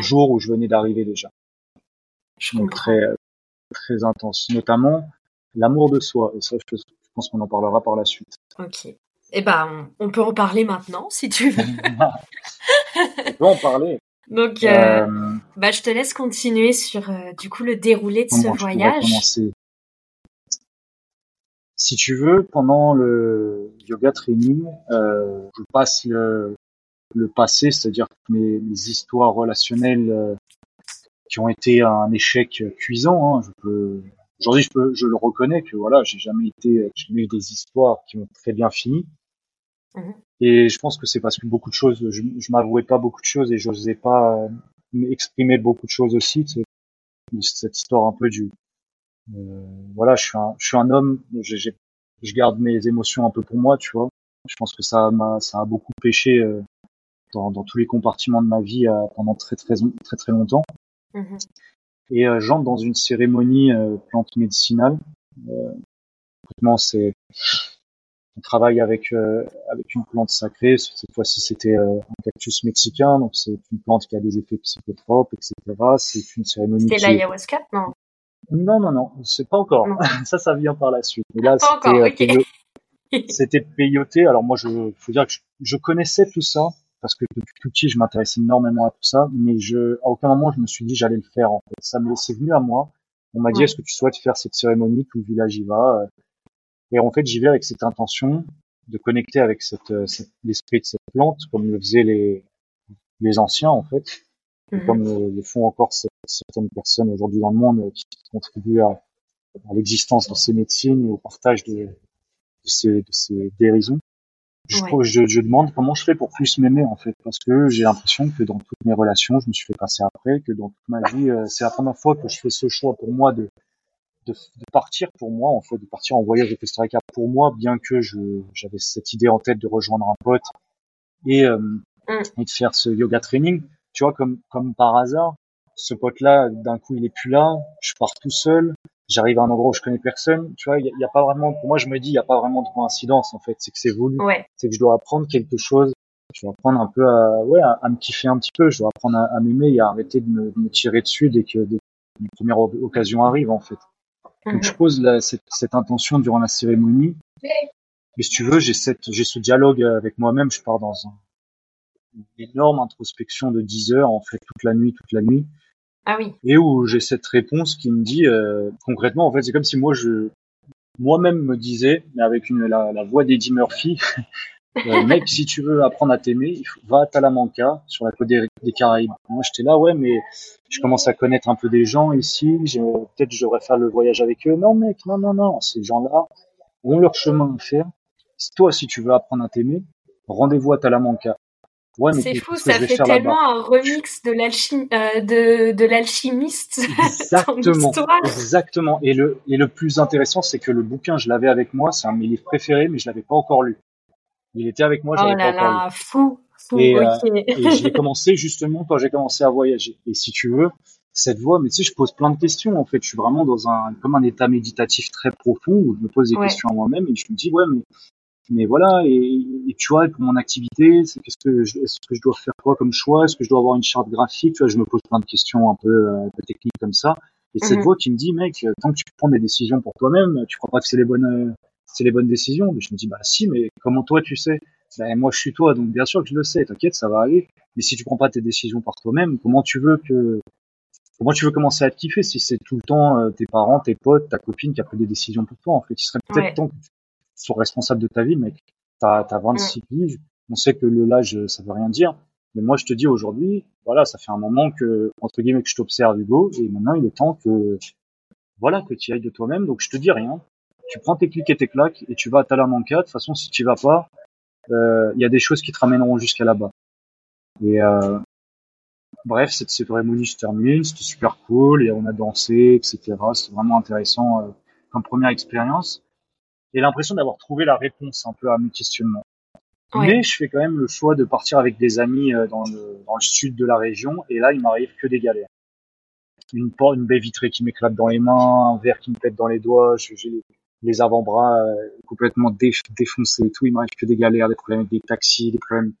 jours où je venais d'arriver déjà. Je Donc très, très intense. Notamment l'amour de soi. Et ça, je pense qu'on en parlera par la suite. Ok. Eh ben, on peut en parler maintenant, si tu veux. on peut en parler. Donc, euh, euh, bah, je te laisse continuer sur euh, du coup le déroulé de ce voyage. Si tu veux, pendant le yoga training, je passe le, le passé, c'est-à-dire mes, mes histoires relationnelles qui ont été un échec cuisant. Hein. Je peux, aujourd'hui, je peux, je le reconnais que voilà, j'ai jamais été, j'ai eu des histoires qui ont très bien fini. Mmh et je pense que c'est parce que beaucoup de choses, je, je m'avouais pas beaucoup de choses et j'osais pas euh, exprimer beaucoup de choses aussi. Cette histoire un peu du, euh, voilà, je suis un, je suis un homme, j'ai, je garde mes émotions un peu pour moi, tu vois. Je pense que ça m'a, ça a beaucoup pêché euh, dans, dans, tous les compartiments de ma vie euh, pendant très très très très longtemps. Mmh et euh, j'entre dans une cérémonie plante médicinale. Euh, c'est on travaille avec avec une plante sacrée. Cette fois-ci, c'était un cactus mexicain, donc c'est une plante qui a des effets psychotropes, etc. C'est une cérémonie. C'était l'ayahuasca, non Non, non, non, c'est pas encore. ça, ça vient par la suite. Mais là, c'était c'était payoté. Alors moi, je faut dire que je, connaissais tout ça parce que depuis tout petit, je m'intéressais énormément à tout ça, mais je, à aucun moment, je me suis dit j'allais le faire. En fait, ça me c'est venu à moi. On m'a dit est-ce que tu souhaites faire cette cérémonie Tout le village y va? Et en fait, j'y vais avec cette intention de connecter avec cette, l'esprit de cette plante, comme le faisaient les les anciens en fait, et mhm. comme le, font encore certaines personnes aujourd'hui dans le monde qui contribuent à, à l'existence de ces médecines et au partage de, de ces, de ces dérisions. Je, je, je, demande comment je fais pour plus m'aimer en fait, parce que j'ai l'impression que dans toutes mes relations, je me suis fait passer après, que dans toute ma vie, euh, c'est la première fois que je fais ce choix pour moi de, de, de, partir pour moi en fait, de partir en voyage au Costa Rica pour moi, bien que je j'avais cette idée en tête de rejoindre un pote et, euh, mm. et de faire ce yoga training. Tu vois, comme comme par hasard, ce pote-là, d'un coup, il est plus là, je pars tout seul, j'arrive à un endroit où je connais personne, tu vois, il y, a pas vraiment, pour moi, je me dis, il y a pas vraiment de coïncidence, en fait, c'est que c'est voulu, c'est que je dois apprendre quelque chose, je dois apprendre un peu à, ouais, à, me kiffer un petit peu, je dois apprendre à, m'aimer et à arrêter de me, me, tirer dessus dès que, dès les premières occasions arrivent, en fait. Donc, je mhm. pose la, cette, cette, intention durant la cérémonie. Et si tu veux, j'ai cette, j'ai ce dialogue avec moi-même, je pars dans un, une énorme introspection de 10 heures, en fait, toute la nuit, toute la nuit. Ah oui. Et où j'ai cette réponse qui me dit euh, concrètement, en fait, c'est comme si moi je moi-même me disais, mais avec une, la, la voix d'Eddie Murphy, euh, mec, si tu veux apprendre à t'aimer, va à Talamanca, sur la côte des, Caraïbes. Moi, j'étais là, ouais, mais je commence à connaître un peu des gens ici. Peut-être je devrais faire le voyage avec eux. Non, mec, non, non, non. Ces gens-là ont leur chemin à faire. Toi, si tu veux apprendre à t'aimer, rendez-vous à Talamanca c'est fou, ça fait tellement un remix de euh, de, de l'alchimiste. Exactement. exactement. Et le, et le plus intéressant, c'est que le bouquin, je l'avais avec moi, c'est un de mes livres préférés, mais je l'avais pas encore lu. Il était avec moi, je oh encore là, Fou, fou. Et, euh, et j'ai commencé justement quand j'ai commencé à voyager. Et si tu veux, cette voix, mais tu sais, je pose plein de questions. En fait, je suis vraiment dans un comme un état méditatif très profond où je me pose des questions à moi-même et je me dis ouais, mais mais voilà et, et, tu vois pour mon activité c'est qu'est-ce que je, est-ce que je dois faire quoi comme choix? Est-ce que je dois avoir une charte graphique? Tu vois je me pose plein de questions un peu, euh, techniques comme ça et cette mhm. voix qui me dit mec tant que tu prends des décisions pour toi-même tu crois pas que c'est les bonnes euh, c'est les bonnes décisions mais je me dis bah si mais comment toi tu sais? Ben, moi je suis toi donc bien sûr que je le sais t'inquiète ça va aller mais si tu prends pas tes décisions par toi-même comment tu veux que comment tu veux commencer à te kiffer si c'est tout le temps euh, tes parents tes potes ta copine qui a pris des décisions pour toi en fait? Il serait peut-être temps que sois responsable de ta vie, mec. T'as as 26 piges. On sait que le l'âge, ça veut rien dire. Mais moi, je te dis aujourd'hui, voilà, ça fait un moment que, entre guillemets, que je t'observe, Hugo, et maintenant, il est temps que, voilà, que tu ailles de toi-même. Donc, je te dis rien. Tu prends tes clics et tes claques et tu vas à Talamanca. De toute façon, si tu vas pas, euh, il y a des choses qui te ramèneront jusqu'à là-bas. Et euh, bref, cette cérémonie se termine, c'était super cool et on a dansé, etc. C'était vraiment intéressant euh, comme première expérience et l'impression d'avoir trouvé la réponse un peu à mes questionnements. Mais je fais quand même le choix de partir avec des amis euh, dans le, dans le sud de la région, et là, il m'arrive que des galères. Une, une baie vitrée qui m'éclate dans les mains, un verre qui me pète dans les doigts, j'ai les, avant-bras euh, complètement défoncés et tout, il m'arrive que des galères, des problèmes avec des taxis, des problèmes,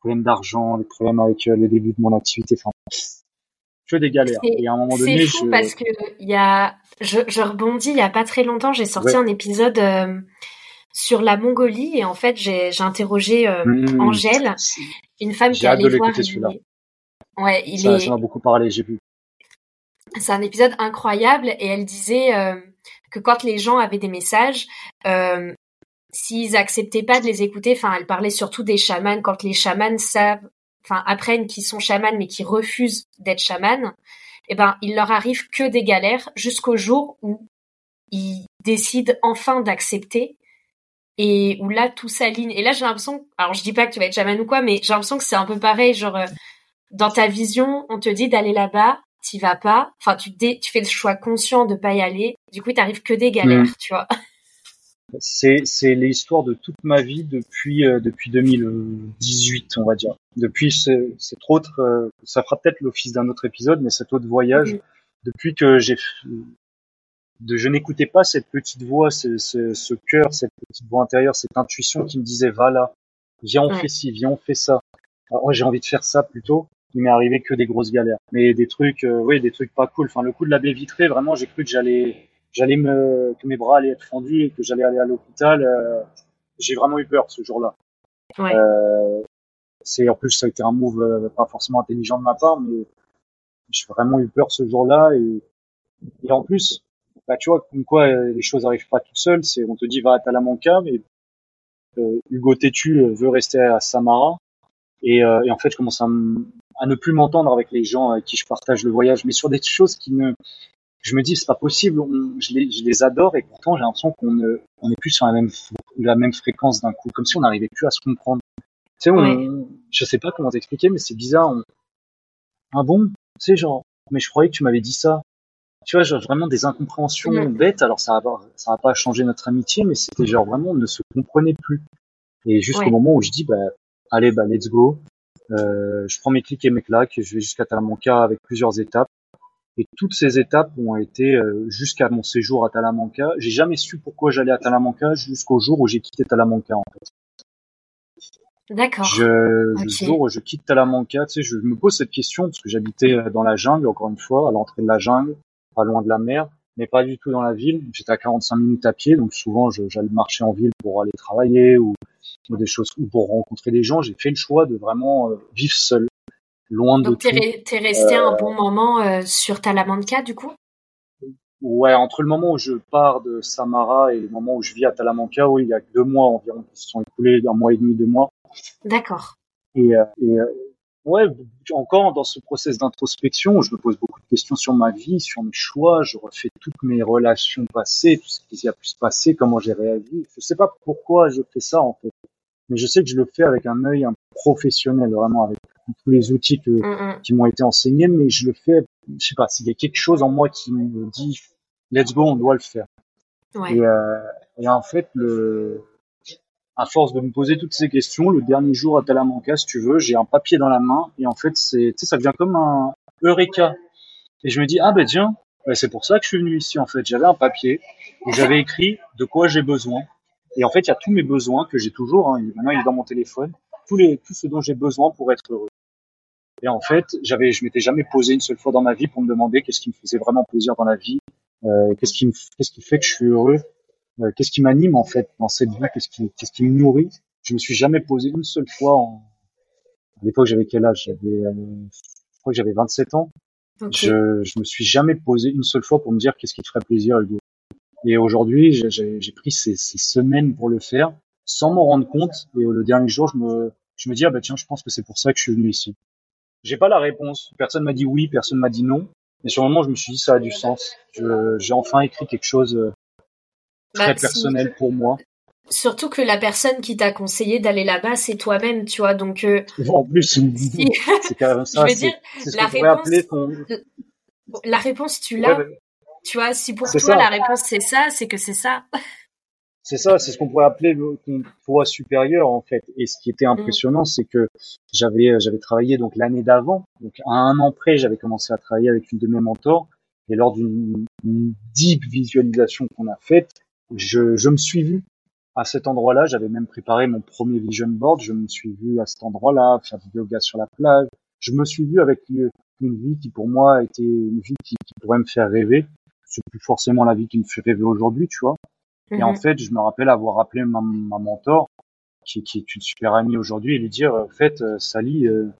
problèmes d'argent, des problèmes avec euh, le début de mon activité. Enfin, que des galères. Et à un moment donné, fou parce que y a, je, je, rebondis, il y a pas très longtemps, j'ai sorti un épisode euh, sur la Mongolie et en fait j'ai interrogé euh, mmh. Angèle, une femme qui allait voir. Ouais, il ça, est. Ça m'a beaucoup parlé, j'ai vu. C'est un épisode incroyable et elle disait euh, que quand les gens avaient des messages, euh, s'ils acceptaient pas de les écouter, enfin, elle parlait surtout des chamans, quand les chamans savent enfin apprennent qu'ils sont chamans mais qui refusent d'être chamans, eh ben, il leur arrive que des galères jusqu'au jour où ils décident enfin d'accepter et où là tout s'aligne. Et là j'ai l'impression, alors je dis pas que tu vas être chaman ou quoi, mais j'ai l'impression que c'est un peu pareil, genre euh, dans ta vision, on te dit d'aller là-bas, t'y vas pas, enfin tu tu fais le choix conscient de pas y aller, du coup t'arrives que des galères, mm. tu vois. C'est c'est l'histoire de toute ma vie depuis euh, depuis 2018 on va dire. Depuis cette autre, euh, ça fera peut-être l'office d'un autre épisode, mais cet autre voyage, mm. depuis que j'ai de je n'écoutais pas cette petite voix, ce, ce, ce, cœur, cette petite voix intérieure, cette intuition qui me disait va là, viens on fait ci, viens on fait ça. Alors, j'ai envie de faire ça plutôt. Il m'est arrivé que des grosses galères, mais des trucs, euh, oui, des trucs pas cool. Enfin, le coup de la baie vitrée, vraiment, j'ai cru que j'allais, j'allais me, que mes bras allaient être fendus et que j'allais aller à l'hôpital. Euh, j'ai vraiment eu peur ce jour-là. Ouais. Euh, c'est en plus ça a été un move euh, pas forcément intelligent de ma part, mais j'ai vraiment eu peur ce jour-là et, et en plus bah tu vois comme quoi euh, les choses arrivent pas toutes seules c'est on te dit va à Talamanca mais euh, Hugo Tétu veut rester à Samara et, euh, et en fait je commence à, à ne plus m'entendre avec les gens avec qui je partage le voyage mais sur des choses qui ne je me dis c'est pas possible. Je, les, je les adore et pourtant j'ai l'impression qu'on ne on est plus sur la même la même fréquence d'un coup comme si on n'arrivait plus à se comprendre. Tu sais on, je sais pas comment t'expliquer mais c'est bizarre on, ah bon? Tu sais genre mais je croyais que tu m'avais dit ça. Tu vois, genre vraiment des incompréhensions bêtes. Alors ça va, ça va pas changer notre amitié, mais c'était genre vraiment on ne se comprenait plus. Et jusqu'au moment où je dis, bah, allez, bah, let's go. Euh, je prends mes clics et mes claques, je vais jusqu'à Talamanca avec plusieurs étapes. Et toutes ces étapes ont été euh, jusqu'à mon séjour à Talamanca. J'ai jamais su pourquoi j'allais à Talamanca jusqu'au jour où j'ai quitté Talamanca en fait. D'accord. Je, Le jour où je quitte Talamanca, tu sais, je me pose cette question parce que j'habitais dans la jungle, encore une fois, à l'entrée de la jungle pas loin de la mer, mais pas du tout dans la ville. J'étais à 45 minutes à pied, donc souvent j'allais marcher en ville pour aller travailler ou, des choses ou pour rencontrer des gens. J'ai fait le choix de vraiment euh, vivre seul, loin de donc tout. Donc t'es resté un bon moment euh, sur Talamanca du coup? Ouais, entre le moment où je pars de Samara et le moment où je vis à Talamanca, oui, il y a deux mois environ qui se sont écoulés, un mois et demi, deux mois. D'accord. Et, euh, et, ouais, encore dans ce process d'introspection, je me pose beaucoup de questions sur ma vie, sur mes choix, je refais toutes mes relations passées, tout ce qui a pu se passer, comment j'ai réagi. Je sais pas pourquoi je fais ça en fait, mais je sais que je le fais avec un œil un professionnel, vraiment avec tous les outils que, mm, mm. qui m'ont été enseignés, mais je le fais, je sais pas, s'il y a quelque chose en moi qui me dit, let's go, on doit le faire. Ouais. Et, euh, et en fait, le, à force de me poser toutes ces questions, le dernier jour à Talamanca, si tu veux, j'ai un papier dans la main et en fait, c'est, ça devient comme un eureka. Et je me dis, ah ben tiens, ben, c'est pour ça que je suis venu ici en fait. J'avais un papier où j'avais écrit de quoi j'ai besoin. Et en fait, il y a tous mes besoins que j'ai toujours. Hein, maintenant, il est dans mon téléphone. Tous les, tout ce dont j'ai besoin pour être heureux. Et en fait, j'avais, je m'étais jamais posé une seule fois dans ma vie pour me demander qu'est-ce qui me faisait vraiment plaisir dans la vie, euh, qu'est-ce qui me, qu'est-ce qui fait que je suis heureux, euh, qu'est-ce qui m'anime en fait dans cette vie, qu'est-ce qui, qu'est-ce qui me nourrit? Je me suis jamais posé une seule fois. En... À l'époque, j'avais quel âge? J'avais, euh, je crois que j'avais 27 ans. Je, je me suis jamais posé une seule fois pour me dire qu'est-ce qui te ferait plaisir, Hugo. Et aujourd'hui, j'ai, j'ai pris ces, ces, semaines pour le faire, sans m'en rendre compte. Et le dernier jour, je me, je me dis ah bah tiens, je pense que c'est pour ça que je suis venu ici. J'ai pas la réponse. Personne m'a dit oui, personne m'a dit non. Mais sur le moment, je me suis dit ça a du sens. j'ai enfin écrit quelque chose euh, très bah, personnel pour moi. Surtout que la personne qui t'a conseillé d'aller là-bas, c'est toi-même, tu vois. Donc euh, en plus, c'est quand même ça. Je veux dire, la réponse, la réponse, tu l'as. tu vois, si pour toi la réponse c'est ça, c'est que c'est ça. C'est ça, c'est ce qu'on pourrait appeler ton poids supérieur en fait. Et ce qui était impressionnant, c'est que j'avais euh, j'avais travaillé donc l'année d'avant, donc à un an près, j'avais commencé à travailler avec une de mes mentors. Et lors d'une deep visualisation qu'on a faite, je, je me suis vu à cet endroit-là. J'avais même préparé mon premier vision board. Je me suis vu à cet endroit-là, faire du yoga sur la plage. Je me suis vu avec une, vie qui pour moi était une vie qui, pourrait me faire rêver. C'est plus forcément la vie qui me fait rêver aujourd'hui, tu vois. Et en mhm. fait, je me rappelle avoir appelé ma, ma mentor, qui, qui, est une super amie aujourd'hui, et lui dire, en fait, euh, Sally, euh,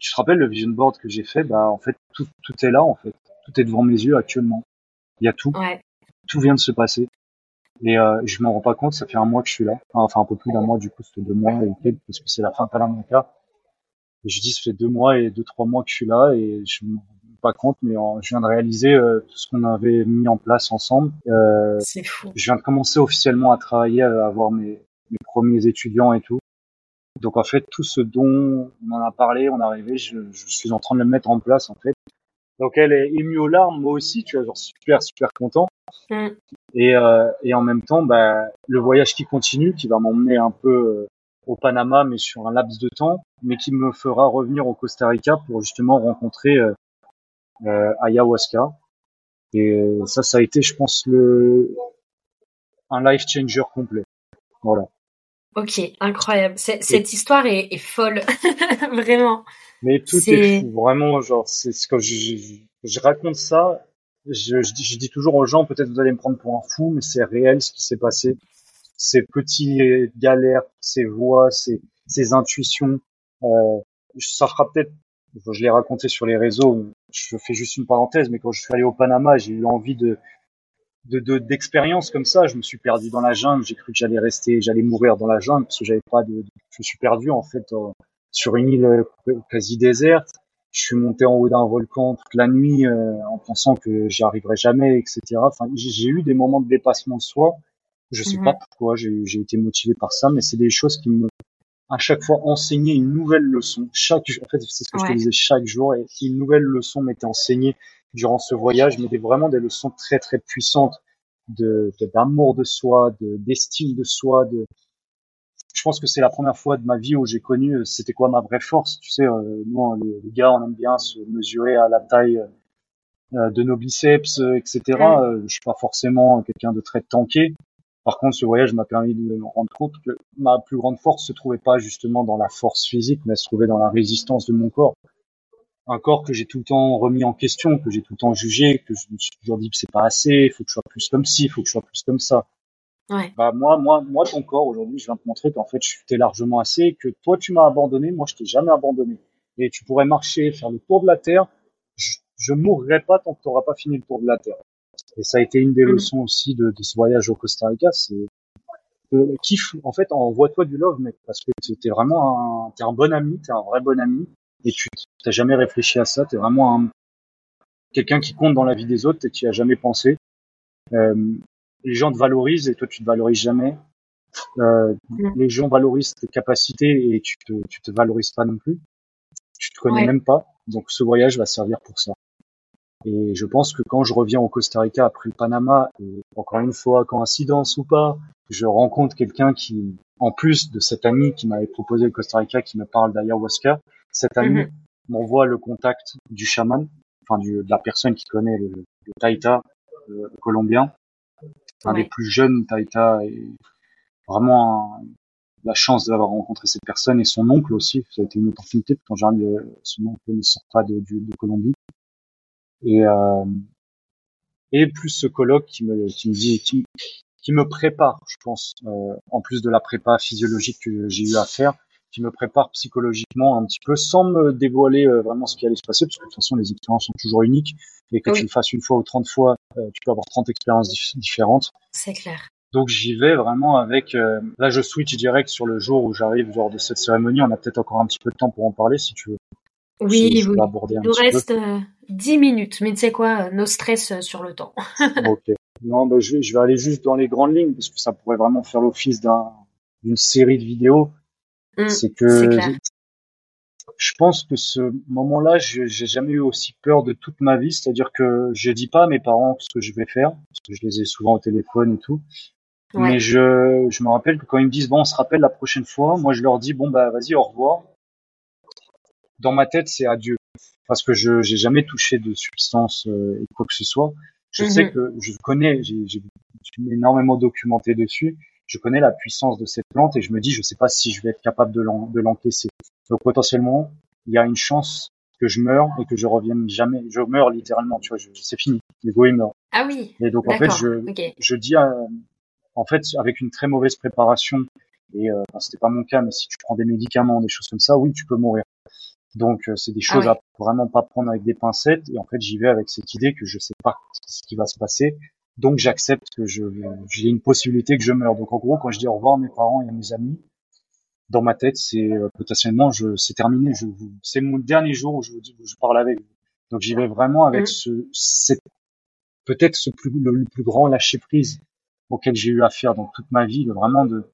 tu te rappelles le vision board que j'ai fait? Bah, en fait, tout, tout est là, en fait. Tout est devant mes yeux actuellement. Il y a tout. Ouais. Tout vient de se passer. Et euh, je m'en rends pas compte, ça fait un mois que je suis là. Enfin, un peu plus d'un mois, du coup, c'était deux mois et quelques, parce que c'est la fin de Talamanca. Et je dis, ça fait deux mois et deux, trois mois que je suis là et je me rends pas compte, mais je viens de réaliser euh, tout ce qu'on avait mis en place ensemble. Euh, c'est fou. Je viens de commencer officiellement à travailler, à avoir mes, mes premiers étudiants et tout. Donc en fait, tout ce dont on en a parlé, on est arrivé, je, je suis en train de le mettre en place en fait. Donc elle est émue aux larmes, moi aussi, tu vois, genre super super content. Mm. Et, euh, et en même temps, bah, le voyage qui continue, qui va m'emmener un peu euh, au Panama, mais sur un laps de temps, mais qui me fera revenir au Costa Rica pour justement rencontrer euh, ayahuasca. Et ça, ça a été, je pense, le un life changer complet. Voilà. Ok, incroyable. Cette histoire est, est folle, vraiment. Mais tout est, fou, vraiment. Genre, c'est ce que je, je, raconte ça. Je, je, dis, je dis toujours aux gens, peut-être vous allez me prendre pour un fou, mais c'est réel ce qui s'est passé. Ces petites galères, ces voix, ces, ces intuitions. Euh, ça fera peut-être. Je l'ai raconté sur les réseaux. Je fais juste une parenthèse, mais quand je suis allé au Panama, j'ai eu envie de de d'expérience comme ça. Je me suis perdu dans la jungle. J'ai cru que j'allais rester, j'allais mourir dans la jungle parce que j'avais pas de. Je me suis perdu en fait sur une île euh, quasi déserte. Je suis monté en haut d'un volcan toute la nuit euh, en pensant que j'y arriverais jamais, etc. Enfin, j'ai eu des moments de dépassement de soi. Je sais pas pourquoi j'ai été motivé par ça, mais c'est des choses qui me à chaque fois enseigné une nouvelle leçon. Chaque, en fait, c'est ce que je te disais, chaque jour, et une nouvelle leçon m'était enseignée durant ce voyage, mais des, vraiment des leçons très très puissantes de d'amour de, soi, de d'estime de soi. De, pense que c'est la première fois de ma vie où j'ai connu euh, c'était quoi ma vraie force. Tu sais, euh, nous les, gars, on aime bien se mesurer à la taille euh, de nos biceps, etc. je suis pas forcément quelqu'un de très tanké. Par contre, ce voyage m'a permis de me rendre compte que ma plus grande force se trouvait pas justement dans la force physique, mais se trouvait dans la résistance de mon corps un corps que j'ai tout le temps remis en question, que j'ai tout le temps jugé, que je me suis toujours dit que c'est pas assez, il faut que je sois plus comme ci, il faut que je sois plus comme ça. Ouais. Bah moi, moi, moi, ton corps aujourd'hui, je viens te montrer qu'en fait, je t'ai largement assez, que toi tu m'as abandonné, moi je t'ai jamais abandonné. Et tu pourrais marcher, faire le tour de la terre, je, je mourrai pas tant que tu n'auras pas fini le tour de la terre. Et ça a été une des mm. leçons aussi de, de, ce voyage au Costa Rica, c'est euh, kiffe. En fait, envoie-toi du love, mec, parce que t'es vraiment un, t'es un bon ami, t'es un vrai bon ami et tu t'as jamais réfléchi à ça. Tu es vraiment un, quelqu'un qui compte dans la vie des autres et qui a jamais pensé. Euh, les gens te valorisent et toi tu te valorises jamais. Euh, les gens valorisent tes capacités et tu te, tu te valorises pas non plus. Tu te connais même pas. Donc ce voyage va servir pour ça. Et je pense que quand je reviens au Costa Rica après le Panama, et encore une fois, coïncidence ou pas, je rencontre quelqu'un qui, en plus de cet ami qui m'avait proposé le Costa Rica, qui me parle d'ayahuasca, cet ami mhm. m'envoie le contact du chaman, enfin du, de la personne qui connaît le, le taïta euh, colombien, un des plus jeunes taïta et vraiment la chance d'avoir rencontré cette personne et son oncle aussi. Ça a été une opportunité quand j'arrive, son oncle ne sort pas de, de, Colombie. Et, euh, et plus ce colloque qui me, qui me dit, qui, qui me prépare, je pense, euh, en plus de la prépa physiologique que j'ai eu à faire, qui me prépare psychologiquement un petit peu sans me dévoiler euh, vraiment ce qui allait se passer, parce que de toute façon les expériences sont toujours uniques et que tu le fasses une fois ou 30 fois, euh, tu peux avoir 30 expériences différentes. C'est clair. Donc j'y vais vraiment avec. Euh, là, je switch direct sur le jour où j'arrive lors de cette cérémonie. On a peut-être encore un petit peu de temps pour en parler si tu veux. Oui, il nous reste 10 minutes, mais tu sais quoi, nos stress sur le temps. ok. Non, bah, je, vais, je vais aller juste dans les grandes lignes parce que ça pourrait vraiment faire l'office d'une série de vidéos. Mm, c'est que je pense que ce moment-là, j'ai jamais eu aussi peur de toute ma vie. C'est-à-dire que je dis pas à mes parents ce que je vais faire, parce que je les ai souvent au téléphone et tout. Mais je, je me rappelle que quand ils me disent bon, on se rappelle la prochaine fois, moi je leur dis bon bah vas-y au revoir. Dans ma tête, c'est adieu, parce que je j'ai jamais touché de substance euh, et quoi que ce soit. Je sais mm-hmm. que je connais, j'ai énormément documenté dessus je connais la puissance de cette plante et je me dis, je sais pas si je vais être capable de l'encaisser. Donc potentiellement, il y a une chance que je meure et que je revienne jamais. Je meurs littéralement, tu vois, c'est fini. L'ego il meurt. Ah oui. Et donc en fait, je, je dis, en fait, avec une très mauvaise préparation et euh, c'était pas mon cas, mais si tu prends des médicaments, des choses comme ça, oui, tu peux mourir. Donc euh, c'est des ah choses à vraiment pas prendre avec des pincettes. Et en fait, j'y vais avec cette idée que je sais pas ce qui va se passer donc j'accepte que je j'ai une possibilité que je meure. Donc en gros, quand je dis au revoir à mes parents et à mes amis, dans ma tête, c'est euh, potentiellement je c'est terminé. Je c'est mon dernier jour où je, je parle avec vous. Donc j'y vais vraiment avec mm. ce, peut-être ce plus, le, plus grand lâcher prise auquel j'ai eu affaire dans toute ma vie, vraiment de,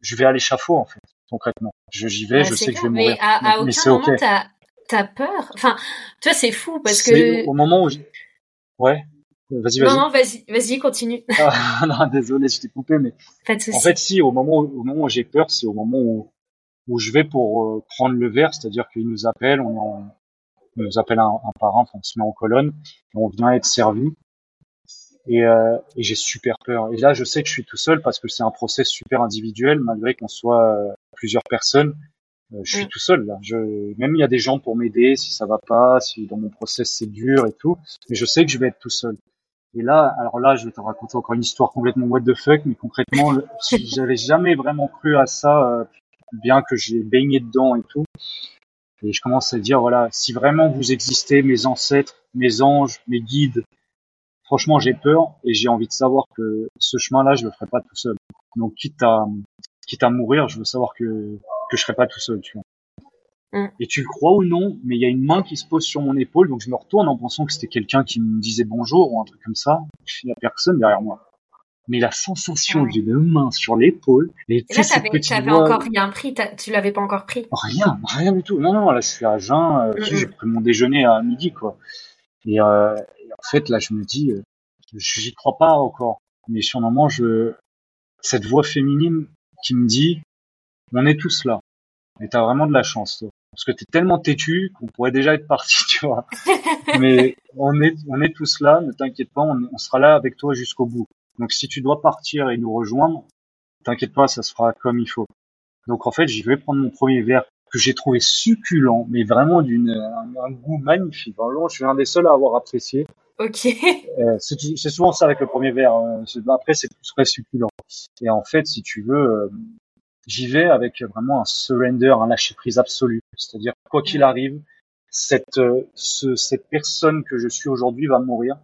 je vais à l'échafaud en fait, concrètement. Je j'y vais, je sais que je vais mourir. Mais à, à aucun moment okay. t'as peur. Enfin, tu vois, c'est fou parce que au moment où, ouais. Vas-y, vas-y. Non, non, vas-y, vas-y, continue. Ah, non, désolé, je t'ai coupé, mais. en fait, si, au moment où, au moment où j'ai peur, c'est au moment où, où je vais pour euh, prendre le verre, c'est-à-dire qu'ils nous appellent, on, en, on nous appelle un, un enfin, on se met en colonne, on vient être servi. Et, euh, et j'ai super peur. Et là, je sais que je suis tout seul parce que c'est un process super individuel, malgré qu'on soit euh, plusieurs personnes. Euh, je suis mm. tout seul là. Je, même il y a des gens pour m'aider si ça va pas, si dans mon process c'est dur et tout. Mais je sais que je vais être tout seul. Et là, alors là, je vais te raconter encore une histoire complètement what the fuck, mais concrètement, j'avais jamais vraiment cru à ça, euh, bien que j'ai baigné dedans et tout. Et je commence à dire voilà, si vraiment vous existez, mes ancêtres, mes anges, mes guides, franchement, j'ai peur et j'ai envie de savoir que ce chemin-là, je le ferai pas tout seul. Donc, quitte à, quitte à mourir, je veux savoir que, que je serai pas tout seul, tu vois. Mm. Et tu le crois ou non, mais il y a une main qui se pose sur mon épaule, donc je me retourne en pensant que c'était quelqu'un qui me disait bonjour ou un truc comme ça. Il n'y a personne derrière moi. Mais la sensation d'une main sur l'épaule, et, et là, t'avais, encore rien pris, tu l'avais pas encore pris. Rien, rien du tout. Non, non, là, je suis à jeun, euh, j'ai pris mon déjeuner à midi, quoi. Et, euh, en fait, là, je me dis, euh, j'y crois pas encore. Mais sur le moment, je, cette voix féminine qui me dit, on est tous là. Et t'as vraiment de la chance, toi. Parce que t'es tellement têtu qu'on pourrait déjà être parti, tu vois. Mais on est, on est tous là, ne t'inquiète pas, on, on, sera là avec toi jusqu'au bout. Donc si tu dois partir et nous rejoindre, t'inquiète pas, ça se fera comme il faut. Donc en fait, j'y vais prendre mon premier verre que j'ai trouvé succulent, mais vraiment d'une un, goût magnifique. Vraiment, je suis un des seuls à avoir apprécié. Ok. Euh, c'est souvent ça avec le premier verre. Hein. Après, c'est plus très succulent. Et en fait, si tu veux, euh, j'y vais avec vraiment un surrender, un lâcher prise absolu. C'est-à-dire, quoi qu'il arrive, cette, euh, ce, cette personne que je suis aujourd'hui va mourir.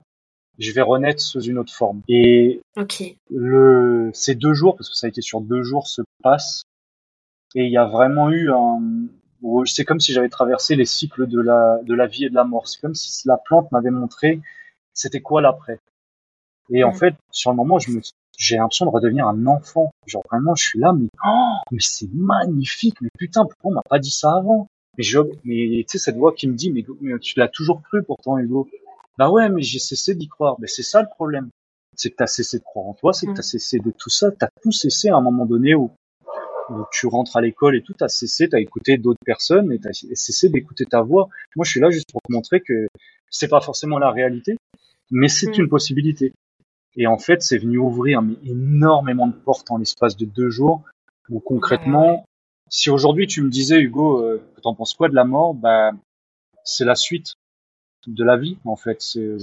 Je vais renaître sous une autre forme. Et okay. le, ces deux jours, parce que ça a été sur deux jours, se passent et il y a vraiment eu un, c'est comme si j'avais traversé les cycles de la, de la vie et de la mort. C'est comme si la plante m'avait montré c'était quoi l'après. Et en fait, sur le moment, je me, j'ai l'impression de redevenir un enfant. Genre vraiment, je suis là, mais oh, mais c'est magnifique. Mais putain, pourquoi on m'a pas dit ça avant? Mais je, mais tu sais cette voix qui me dit, mais, tu l'as toujours cru pourtant, Hugo. Bah ouais, mais j'ai cessé d'y croire. Mais c'est ça le problème. C'est que t'as cessé de croire en toi, c'est que t'as cessé de tout ça. T'as tout cessé à un moment donné où tu rentres à l'école et tout, t'as cessé, t'as écouté d'autres personnes et t'as cessé d'écouter ta voix. Moi, je suis là juste pour te montrer que c'est pas forcément la réalité, mais c'est mm. une possibilité. Et en fait, c'est venu ouvrir mais, énormément de portes en l'espace de deux jours, où concrètement, si aujourd'hui tu me disais, Hugo, euh, t'en penses quoi de la mort, bah, c'est la suite de la vie, en fait. C'est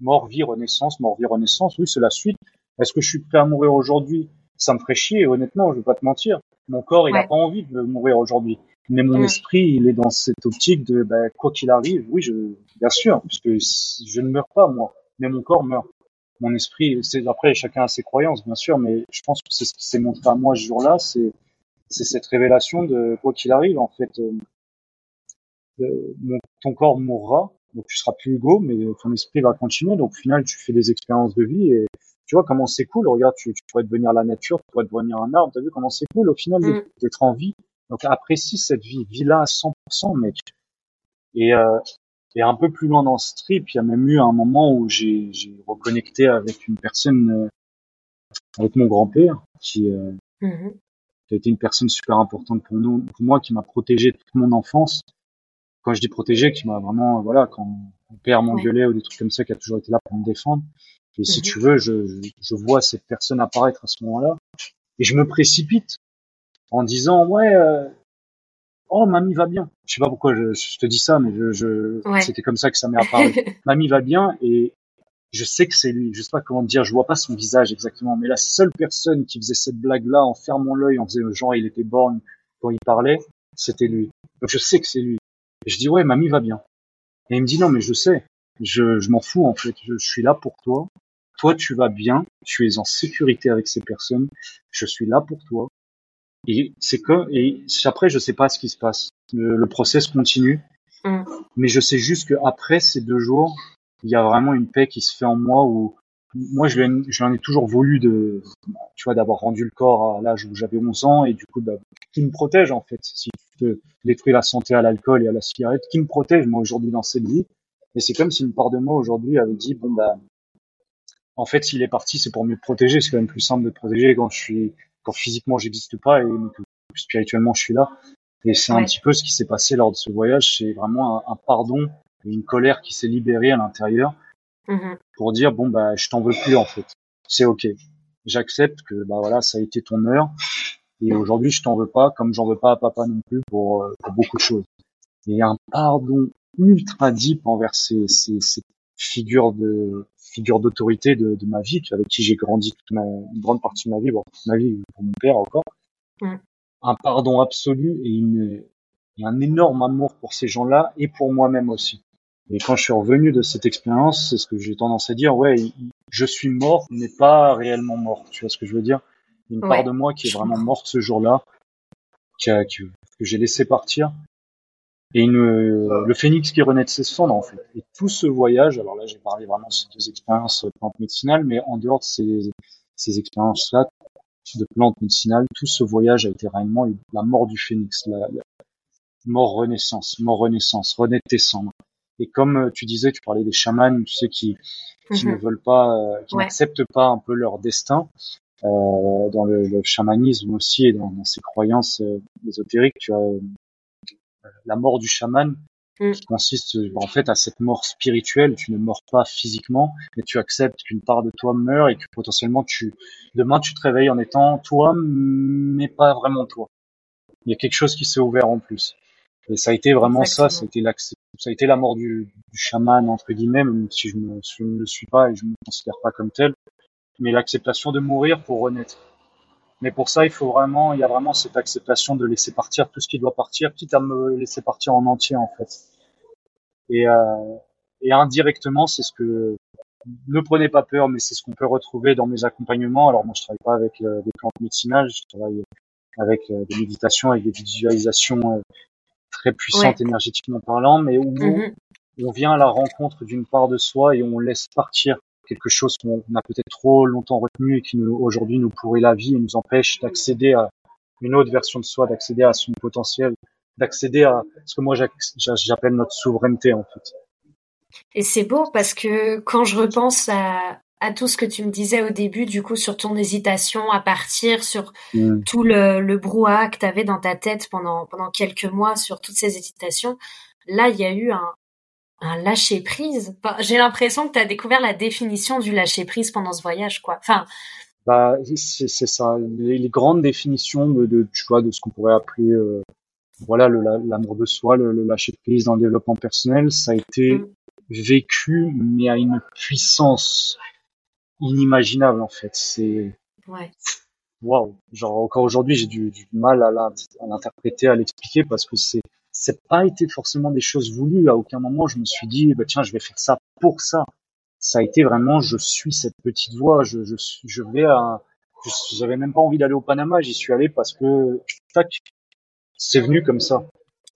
mort, vie, renaissance, mort, vie, renaissance. Oui, c'est la suite. Est-ce que je suis prêt à mourir aujourd'hui? Ça me ferait chier, honnêtement, je vais pas te mentir. Mon corps, il n'a pas envie de mourir aujourd'hui. Mais mon esprit, il est dans cette optique de, bah, quoi qu'il arrive, oui, je, bien sûr, parce que je ne meurs pas, moi, mais mon corps meurt. Mon esprit, c'est, après, chacun a ses croyances, bien sûr, mais je pense que c'est ce qui s'est montré à moi ce jour-là, c'est, c'est cette révélation de, quoi qu'il arrive, en fait, euh, mon, ton corps mourra, donc tu seras plus Hugo, mais ton esprit va continuer, donc au final, tu fais des expériences de vie et, tu vois comment c'est cool. Regarde, tu, tu, pourrais devenir la nature, tu pourrais devenir un arbre. T'as vu comment c'est cool au final mm. d'être en vie. Donc apprécie cette vie, vis-la à 100%, mec. Et, euh, et un peu plus loin dans ce trip, il y a même eu un moment où j'ai reconnecté avec une personne, euh, avec mon grand-père, qui, euh, mm-hmm. qui a été une personne super importante pour nous, pour moi, qui m'a protégé toute mon enfance. Quand je dis protégé, qui m'a vraiment, voilà, quand mon père m'engueulait ou des trucs comme ça, qui a toujours été là pour me défendre. Et si mhm. tu veux, je, je vois cette personne apparaître à ce moment-là, et je me précipite en disant ouais, euh, oh mamie va bien. Je sais pas pourquoi je, je te dis ça, mais je, je c'était comme ça que ça m'est apparu. mamie va bien et je sais que c'est lui. Je sais pas comment dire, je vois pas son visage exactement, mais la seule personne qui faisait cette blague-là en fermant l'œil, en faisant genre il était borgne quand il parlait, c'était lui. Donc je sais que c'est lui. Et je dis ouais, mamie va bien. Et il me dit non mais je sais, je, je m'en fous en fait, je, je suis là pour toi toi tu vas bien, tu es en sécurité avec ces personnes, je suis là pour toi. Et c'est que, et après je sais pas ce qui se passe. Le, process continue. Mm. Mais je sais juste que après ces deux jours, il y a vraiment une paix qui se fait en moi où moi je l'en je l'en ai toujours voulu de tu vois d'avoir rendu le corps à l'âge où j'avais 11 ans et du coup bah, qui me protège en fait si tu te détruis la santé à l'alcool et à la cigarette qui me protège moi aujourd'hui dans cette vie et c'est comme si une part de moi aujourd'hui avait dit bon bah en fait s'il est parti c'est pour mieux protéger c'est quand même plus simple de protéger quand je suis quand physiquement j'existe pas et que spirituellement je suis là et c'est un petit peu ce qui s'est passé lors de ce voyage c'est vraiment un, un pardon et une colère qui s'est libérée à l'intérieur Mhm. pour dire bon bah je t'en veux plus en fait. C'est ok. J'accepte que bah voilà ça a été ton heure et aujourd'hui je t'en veux pas comme j'en veux pas à papa non plus pour, euh, pour beaucoup de choses. Et un pardon ultra deep envers ces, ces, ces figures de figures d'autorité de, de ma vie avec qui j'ai grandi toute ma, une grande partie de ma vie, bon, ma vie pour mon père encore. Mm. Un pardon absolu et, une, et un énorme amour pour ces gens-là et pour moi-même aussi. Et quand je suis revenu de cette expérience, c'est ce que j'ai tendance à dire, ouais, je suis mort, mais pas réellement mort. Tu vois ce que je veux dire? Une Ouais, part de moi qui est vraiment morte ce jour-là, que, que j'ai laissé partir. Et une, le phénix qui renaît de ses cendres, en fait. Et tout ce voyage, alors là, j'ai parlé vraiment de ces deux expériences euh, plantes médicinales, mais en dehors de ces, ces expériences-là, de plantes médicinales, tout ce voyage a été réellement la mort du phénix, la, la mort renaissance, mort renaissance, renaître tes cendres. Et comme euh, tu disais, tu parlais des chamans, tu sais, qui, qui ne Mhm. veulent pas, euh, qui Ouais. n'acceptent pas un peu leur destin. Euh, dans le, le chamanisme aussi et dans, dans ces croyances euh, ésotériques, tu as euh, la mort du chaman Mm. qui consiste euh, en fait à cette mort spirituelle. Tu ne meurs pas physiquement, mais tu acceptes qu'une part de toi meurt et que potentiellement tu demain tu te réveilles en étant toi, mais pas vraiment toi. Il y a quelque chose qui s'est ouvert en plus. Et ça a été vraiment ça, ça a été l'accès- ça a été la mort du, du chaman entre guillemets, même si je, me, je ne le suis pas et je ne me considère pas comme tel, mais l'acceptation de mourir pour renaître. Mais pour ça, il faut vraiment, il y a vraiment cette acceptation de laisser partir tout ce qui doit partir, quitte à me laisser partir en entier en fait. Et, euh, et indirectement, c'est ce que ne prenez pas peur, mais c'est ce qu'on peut retrouver dans mes accompagnements. Alors moi, je travaille pas avec euh, des plantes médicinales, je travaille avec euh, des méditations, avec des visualisations euh, très puissantes énergétiquement parlant, mais où Mhm. on vient à la rencontre d'une part de soi et on laisse partir quelque chose qu'on a peut-être trop longtemps retenu et qui nous, aujourd'hui nous pourrit la vie et nous empêche d'accéder à une autre version de soi, d'accéder à son potentiel, d'accéder à ce que moi j'appelle notre souveraineté en fait. Et c'est beau parce que quand je repense à, à tout ce que tu me disais au début, du coup, sur ton hésitation à partir, sur Mm. tout le, le brouhaha que tu avais dans ta tête pendant, pendant quelques mois, sur toutes ces hésitations, là, il y a eu un, un lâcher prise. Enfin, J'ai l'impression que tu as découvert la définition du lâcher prise pendant ce voyage, quoi. Enfin, Bah, c'est ça, les, les grandes définitions de, de tu vois de ce qu'on pourrait appeler euh, voilà l'amour de soi, le, le lâcher prise dans le développement personnel, ça a été Mm. vécu mais à une puissance inimaginable en fait. C'est ouais. waouh, genre encore aujourd'hui j'ai du, du mal à l'interpréter, à l'expliquer parce que c'est c'est pas été forcément des choses voulues. À aucun moment je me suis dit bah tiens je vais faire ça pour ça. Ça a été vraiment je suis cette petite voix, je je je vais à j'avais même pas envie d'aller au Panama, j'y suis allé parce que tac c'est venu comme ça.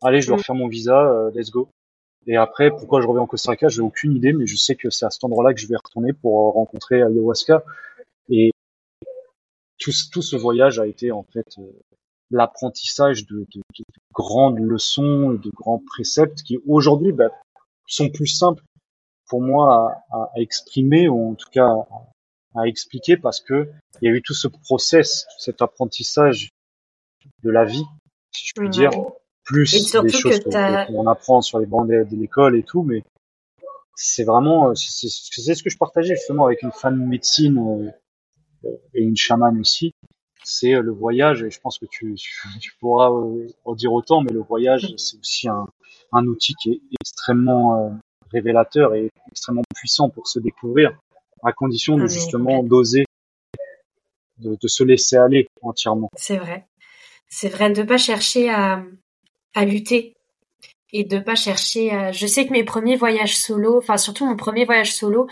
Allez je dois Mm. refaire mon visa, euh, let's go. Et après, pourquoi je reviens en Costa Rica, j'ai aucune idée, mais je sais que c'est à cet endroit-là que je vais retourner pour euh, rencontrer ayahuasca. Et tout, ce- tout ce voyage a été en fait euh, l'apprentissage de, de- de grandes leçons, de grands préceptes qui aujourd'hui bah, sont plus simples pour moi à, à- exprimer ou en tout cas à, à expliquer parce que il y a eu tout ce process, cet apprentissage de la vie, si je puis dire, plus des choses qu'on apprend sur les bancs de, de l'école et tout, mais c'est vraiment, euh, c'est ce que je partageais justement avec une fan de médecine euh, et une chamane aussi. C'est euh, le voyage, et je pense que tu, pourras euh, en dire autant, mais le voyage, c'est aussi un, un outil qui est extrêmement euh, révélateur et extrêmement puissant pour se découvrir, à condition Ah, de mais justement d'oser, de, de se laisser aller entièrement. C'est vrai. C'est vrai de pas chercher à, à lutter et de pas chercher à... Je sais que mes premiers voyages solo, enfin surtout mon premier voyage solo,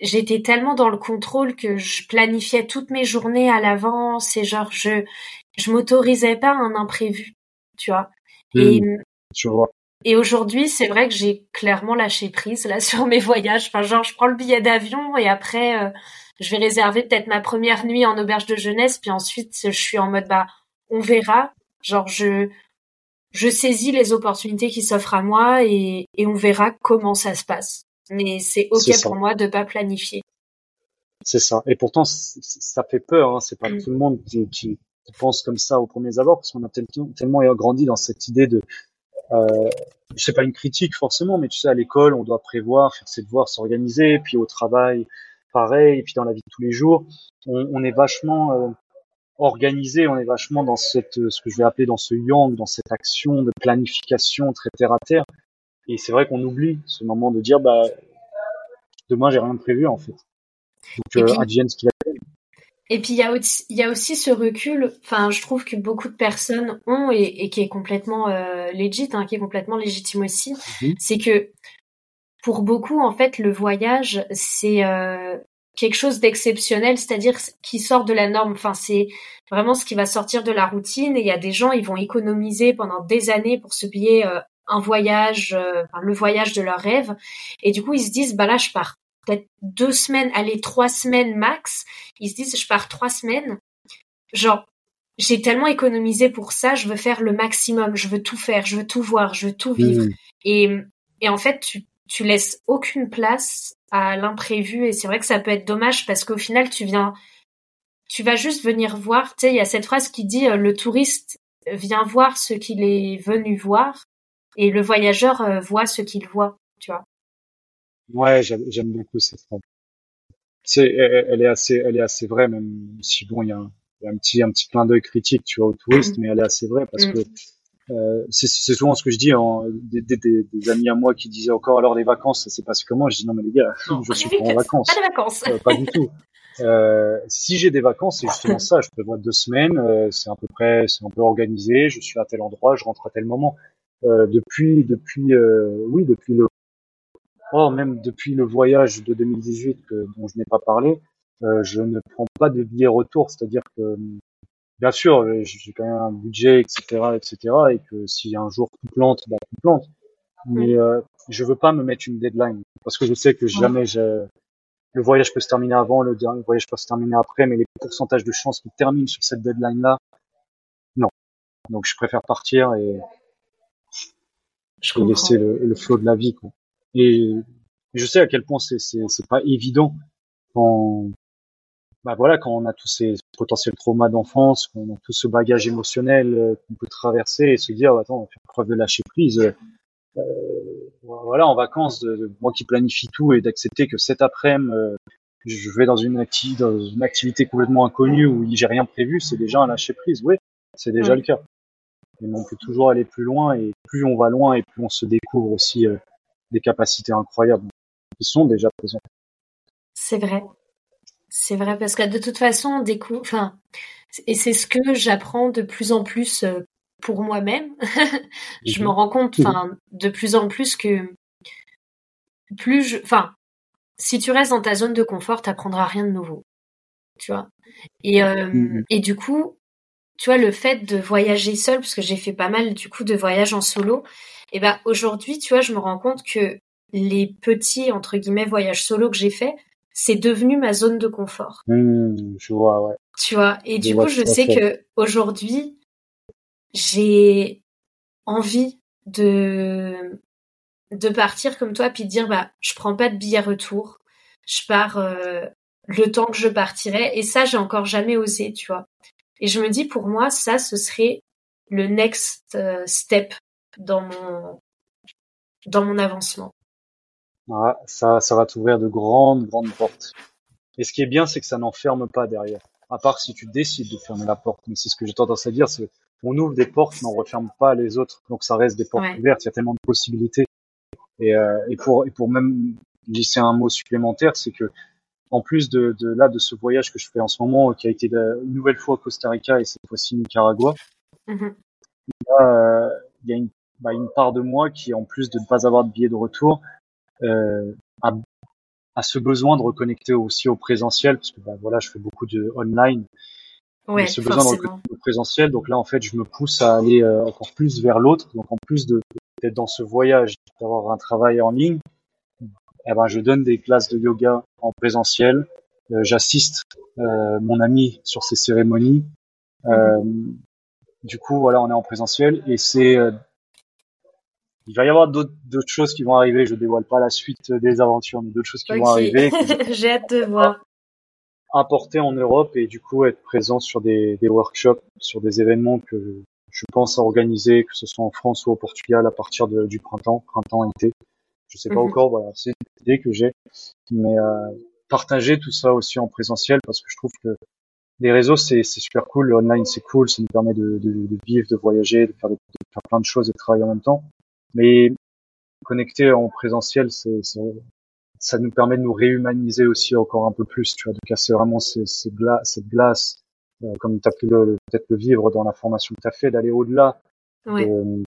j'étais tellement dans le contrôle que je planifiais toutes mes journées à l'avance et genre je je m'autorisais pas un imprévu, tu vois. Et Tu vois. Et aujourd'hui, c'est vrai que j'ai clairement lâché prise là sur mes voyages. Enfin, genre, je prends le billet d'avion et après, euh, je vais réserver peut-être ma première nuit en auberge de jeunesse, puis ensuite, je suis en mode bah, on verra. Genre, je je saisis les opportunités qui s'offrent à moi et, et on verra comment ça se passe. Mais c'est ok pour moi de pas planifier. C'est ça. Et pourtant, ça fait peur. Hein. C'est pas mm. tout le monde qui, qui, pense comme ça au premier abord, parce qu'on a tellement, tellement grandi dans cette idée de euh, sais pas une critique forcément, mais tu sais, à l'école, on doit prévoir, faire ses devoirs, s'organiser, puis au travail, pareil, et puis dans la vie de tous les jours, on, on est vachement euh, organisé, on est vachement dans cette, ce que je vais appeler dans ce yang, dans cette action de planification très terre à terre. Et c'est vrai qu'on oublie ce moment de dire, bah, demain j'ai rien prévu en fait. Donc, euh, advienne ce qu'il a et puis il y a aussi, il y a aussi ce recul, enfin je trouve que beaucoup de personnes ont et, et qui est complètement euh, legit, hein, qui est complètement légitime aussi, mhm. c'est que pour beaucoup en fait le voyage c'est euh, quelque chose d'exceptionnel, c'est-à-dire qui sort de la norme. Enfin c'est vraiment ce qui va sortir de la routine. Et il y a des gens ils vont économiser pendant des années pour se payer euh, un voyage, euh, enfin, le voyage de leur rêve. Et du coup ils se disent bah là je pars peut-être deux semaines, allez, trois semaines max. Ils se disent, je pars trois semaines. Genre, j'ai tellement économisé pour ça, je veux faire le maximum, je veux tout faire, je veux tout voir, je veux tout vivre. Mmh. Et, et en fait, tu, tu laisses aucune place à l'imprévu et c'est vrai que ça peut être dommage parce qu'au final, tu viens, tu vas juste venir voir. Tu sais, il y a cette phrase qui dit euh, le touriste vient voir ce qu'il est venu voir et le voyageur euh, voit ce qu'il voit. Tu vois. Ouais, j'aime beaucoup cette phrase. C'est, elle, est assez, elle est assez vraie, même si bon, il y a un, y a un petit, un petit clin d'œil critique, tu vois, au touriste, mm. mais elle est assez vraie parce mm. que euh, c'est souvent ce que je dis en, des, des, des, amis à moi qui disaient encore alors les vacances ça s'est passé comment? Je dis non mais les gars je suis pas en vacances pas de vacances euh, pas du tout euh, si j'ai des vacances c'est justement ça je prévois deux semaines c'est à peu près c'est un peu organisé je suis à tel endroit je rentre à tel moment depuis depuis oui depuis le Or, même depuis le voyage de 2018 que, dont je n'ai pas parlé, euh, je ne prends pas de billets retour. C'est-à-dire que, bien sûr, j'ai quand même un budget, etc., etc., et que si un jour tout plante, bah tout plante. Mais euh, je veux pas me mettre une deadline parce que je sais que jamais le voyage peut se terminer avant, le, voyage peut se terminer après, mais les pourcentages de chances qu'il termine sur cette deadline-là, non. Donc je préfère partir et, je laisser le, le flot de la vie. Quoi. Et je sais à quel point c'est c'est pas évident quand bah voilà quand on a tous ces potentiels traumas d'enfance, quand on a tout ce bagage émotionnel euh, qu'on peut traverser et se dire attends on fait preuve de lâcher prise. Euh, voilà en vacances, de, moi qui planifie tout et d'accepter que cet après-midi euh, je vais dans une, activité, dans une activité complètement inconnue où j'ai rien prévu, c'est déjà un lâcher prise. Oui, c'est déjà le cas. Mais on peut toujours aller plus loin et plus on va loin et plus on se découvre aussi euh, des capacités incroyables qui sont déjà présentes. C'est vrai. C'est vrai parce que de toute façon, on découvre, enfin, et c'est ce que j'apprends de plus en plus euh, pour moi-même. je me mhm. rends compte, enfin, de plus en plus que plus je, enfin, si tu restes dans ta zone de confort, t'apprendras rien de nouveau, tu vois? Et euh, mhm. et du coup, tu vois, le fait de voyager seul, parce que j'ai fait pas mal du coup de voyages en solo, et ben aujourd'hui, tu vois, je me rends compte que les petits entre guillemets voyages solo que j'ai fait, c'est devenu ma zone de confort. Mmh, je vois, ouais. Tu vois, et du coup, je sais que aujourd'hui, j'ai envie de de partir comme toi puis de dire bah je prends pas de billet retour, je pars euh, le temps que je partirai et ça j'ai encore jamais osé, tu vois. Et je me dis pour moi ça ce serait le next euh, step dans mon dans mon avancement. Ah, ça, ça va t'ouvrir de grandes, grandes portes. Et ce qui est bien, c'est que ça n'enferme pas derrière. À part si tu décides de fermer la porte. Mais c'est ce que j'ai tendance à dire, c'est on ouvre des portes, mais on referme pas les autres. Donc ça reste des portes ouvertes. Il y a tellement de possibilités. Et, euh, et pour et pour même glisser un mot supplémentaire, c'est que en plus de, de là de ce voyage que je fais en ce moment, qui a été une nouvelle fois Costa Rica et cette fois-ci Nicaragua, euh, il y a une bah, une part de moi qui, en plus de ne pas avoir de billet de retour, euh, a, a, ce besoin de reconnecter aussi au présentiel, parce que bah, voilà, je fais beaucoup de online. Ouais, ce besoin de reconnecter au présentiel, donc là en fait, je me pousse à aller euh, encore plus vers l'autre. Donc en plus d'être dans ce voyage, d'avoir un travail en ligne, eh ben, je donne des classes de yoga en présentiel. Euh, j'assiste euh, mon ami sur ses cérémonies. Euh, du coup, voilà, on est en présentiel et c'est il va y avoir d'autres choses qui vont arriver. Je dévoile pas la suite des aventures, mais d'autres choses qui vont arriver. J'ai hâte de voir. Importer en Europe et du coup être présent sur des, des workshops, sur des événements que je pense à organiser, que ce soit en France ou au Portugal à partir de, du printemps, printemps-été. Je sais pas mhm. encore, voilà, c'est une idée que j'ai. Mais euh, partager tout ça aussi en présentiel parce que je trouve que les réseaux c'est super cool, le online c'est cool, ça nous permet de, de, de, vivre, de voyager, de faire, de faire plein de choses et de travailler en même temps. Mais connecter en présentiel, c'est ça nous permet de nous réhumaniser aussi encore un peu plus, tu vois, de casser vraiment ces, ces gla cette glace, euh, comme tu as pu peut-être le vivre dans la formation que tu as fait, d'aller au-delà de,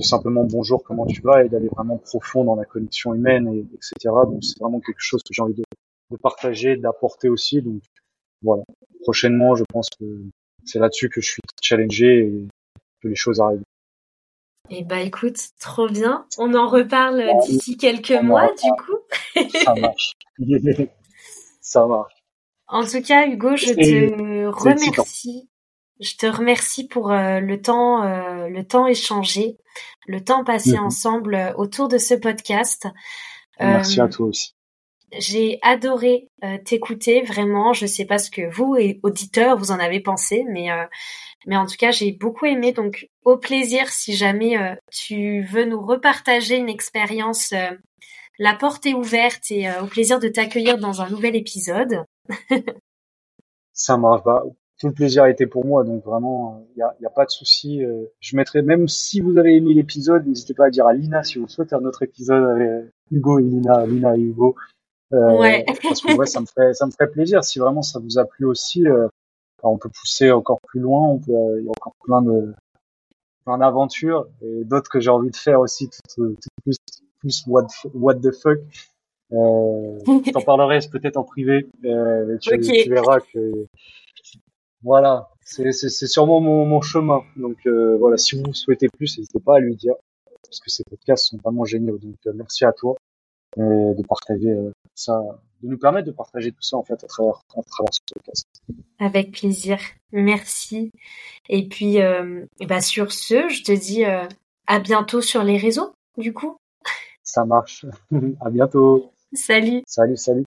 simplement bonjour, comment tu vas, et d'aller vraiment profond dans la connexion humaine, et, etc. Donc c'est vraiment quelque chose que j'ai envie de, de partager, d'apporter aussi. Donc voilà, prochainement, je pense que c'est là-dessus que je suis challengé et que les choses arrivent. Eh bah écoute, trop bien. On en reparle d'ici quelques mois, du coup. Ça marche. Ça marche. En tout cas, Hugo, je te remercie. Je te remercie pour euh, le temps, euh, le temps échangé, le temps passé mhm. ensemble euh, autour de ce podcast. Merci à toi aussi. J'ai adoré t'écouter vraiment. Je sais pas ce que vous et auditeurs vous en avez pensé, mais mais en tout cas j'ai beaucoup aimé. Donc au plaisir si jamais tu veux nous repartager une expérience. la porte est ouverte et au plaisir de t'accueillir dans un nouvel épisode. ça marche. Bah, tout le plaisir a été pour moi, donc vraiment, il n'y a, a, pas de souci. Euh, je mettrai, même si vous avez aimé l'épisode, n'hésitez pas à dire à Lina si vous souhaitez un autre épisode avec Hugo et Lina, Lina et Hugo. Euh, ouais. parce que ouais, ça me ferait, ça me ferait plaisir. Si vraiment ça vous a plu aussi, euh, on peut pousser encore plus loin. On peut, il y a encore plein de, plein d'aventures et d'autres que j'ai envie de faire aussi, tout, tout plus, plus what, what the fuck. Euh, T'en parlerai peut-être en privé. Euh, tu, tu, verras que voilà, c'est sûrement mon, mon, chemin. Donc euh, voilà, si vous souhaitez plus, n'hésitez pas à lui dire parce que ces podcasts sont vraiment géniaux. Donc euh, merci à toi euh, de partager ça, de nous permettre de partager tout ça en fait à travers à travers ce podcast. Avec plaisir, merci. Et puis bah sur ce, je te dis à bientôt sur les réseaux. Du coup. Ça marche. à bientôt. Salut. Salut, salut.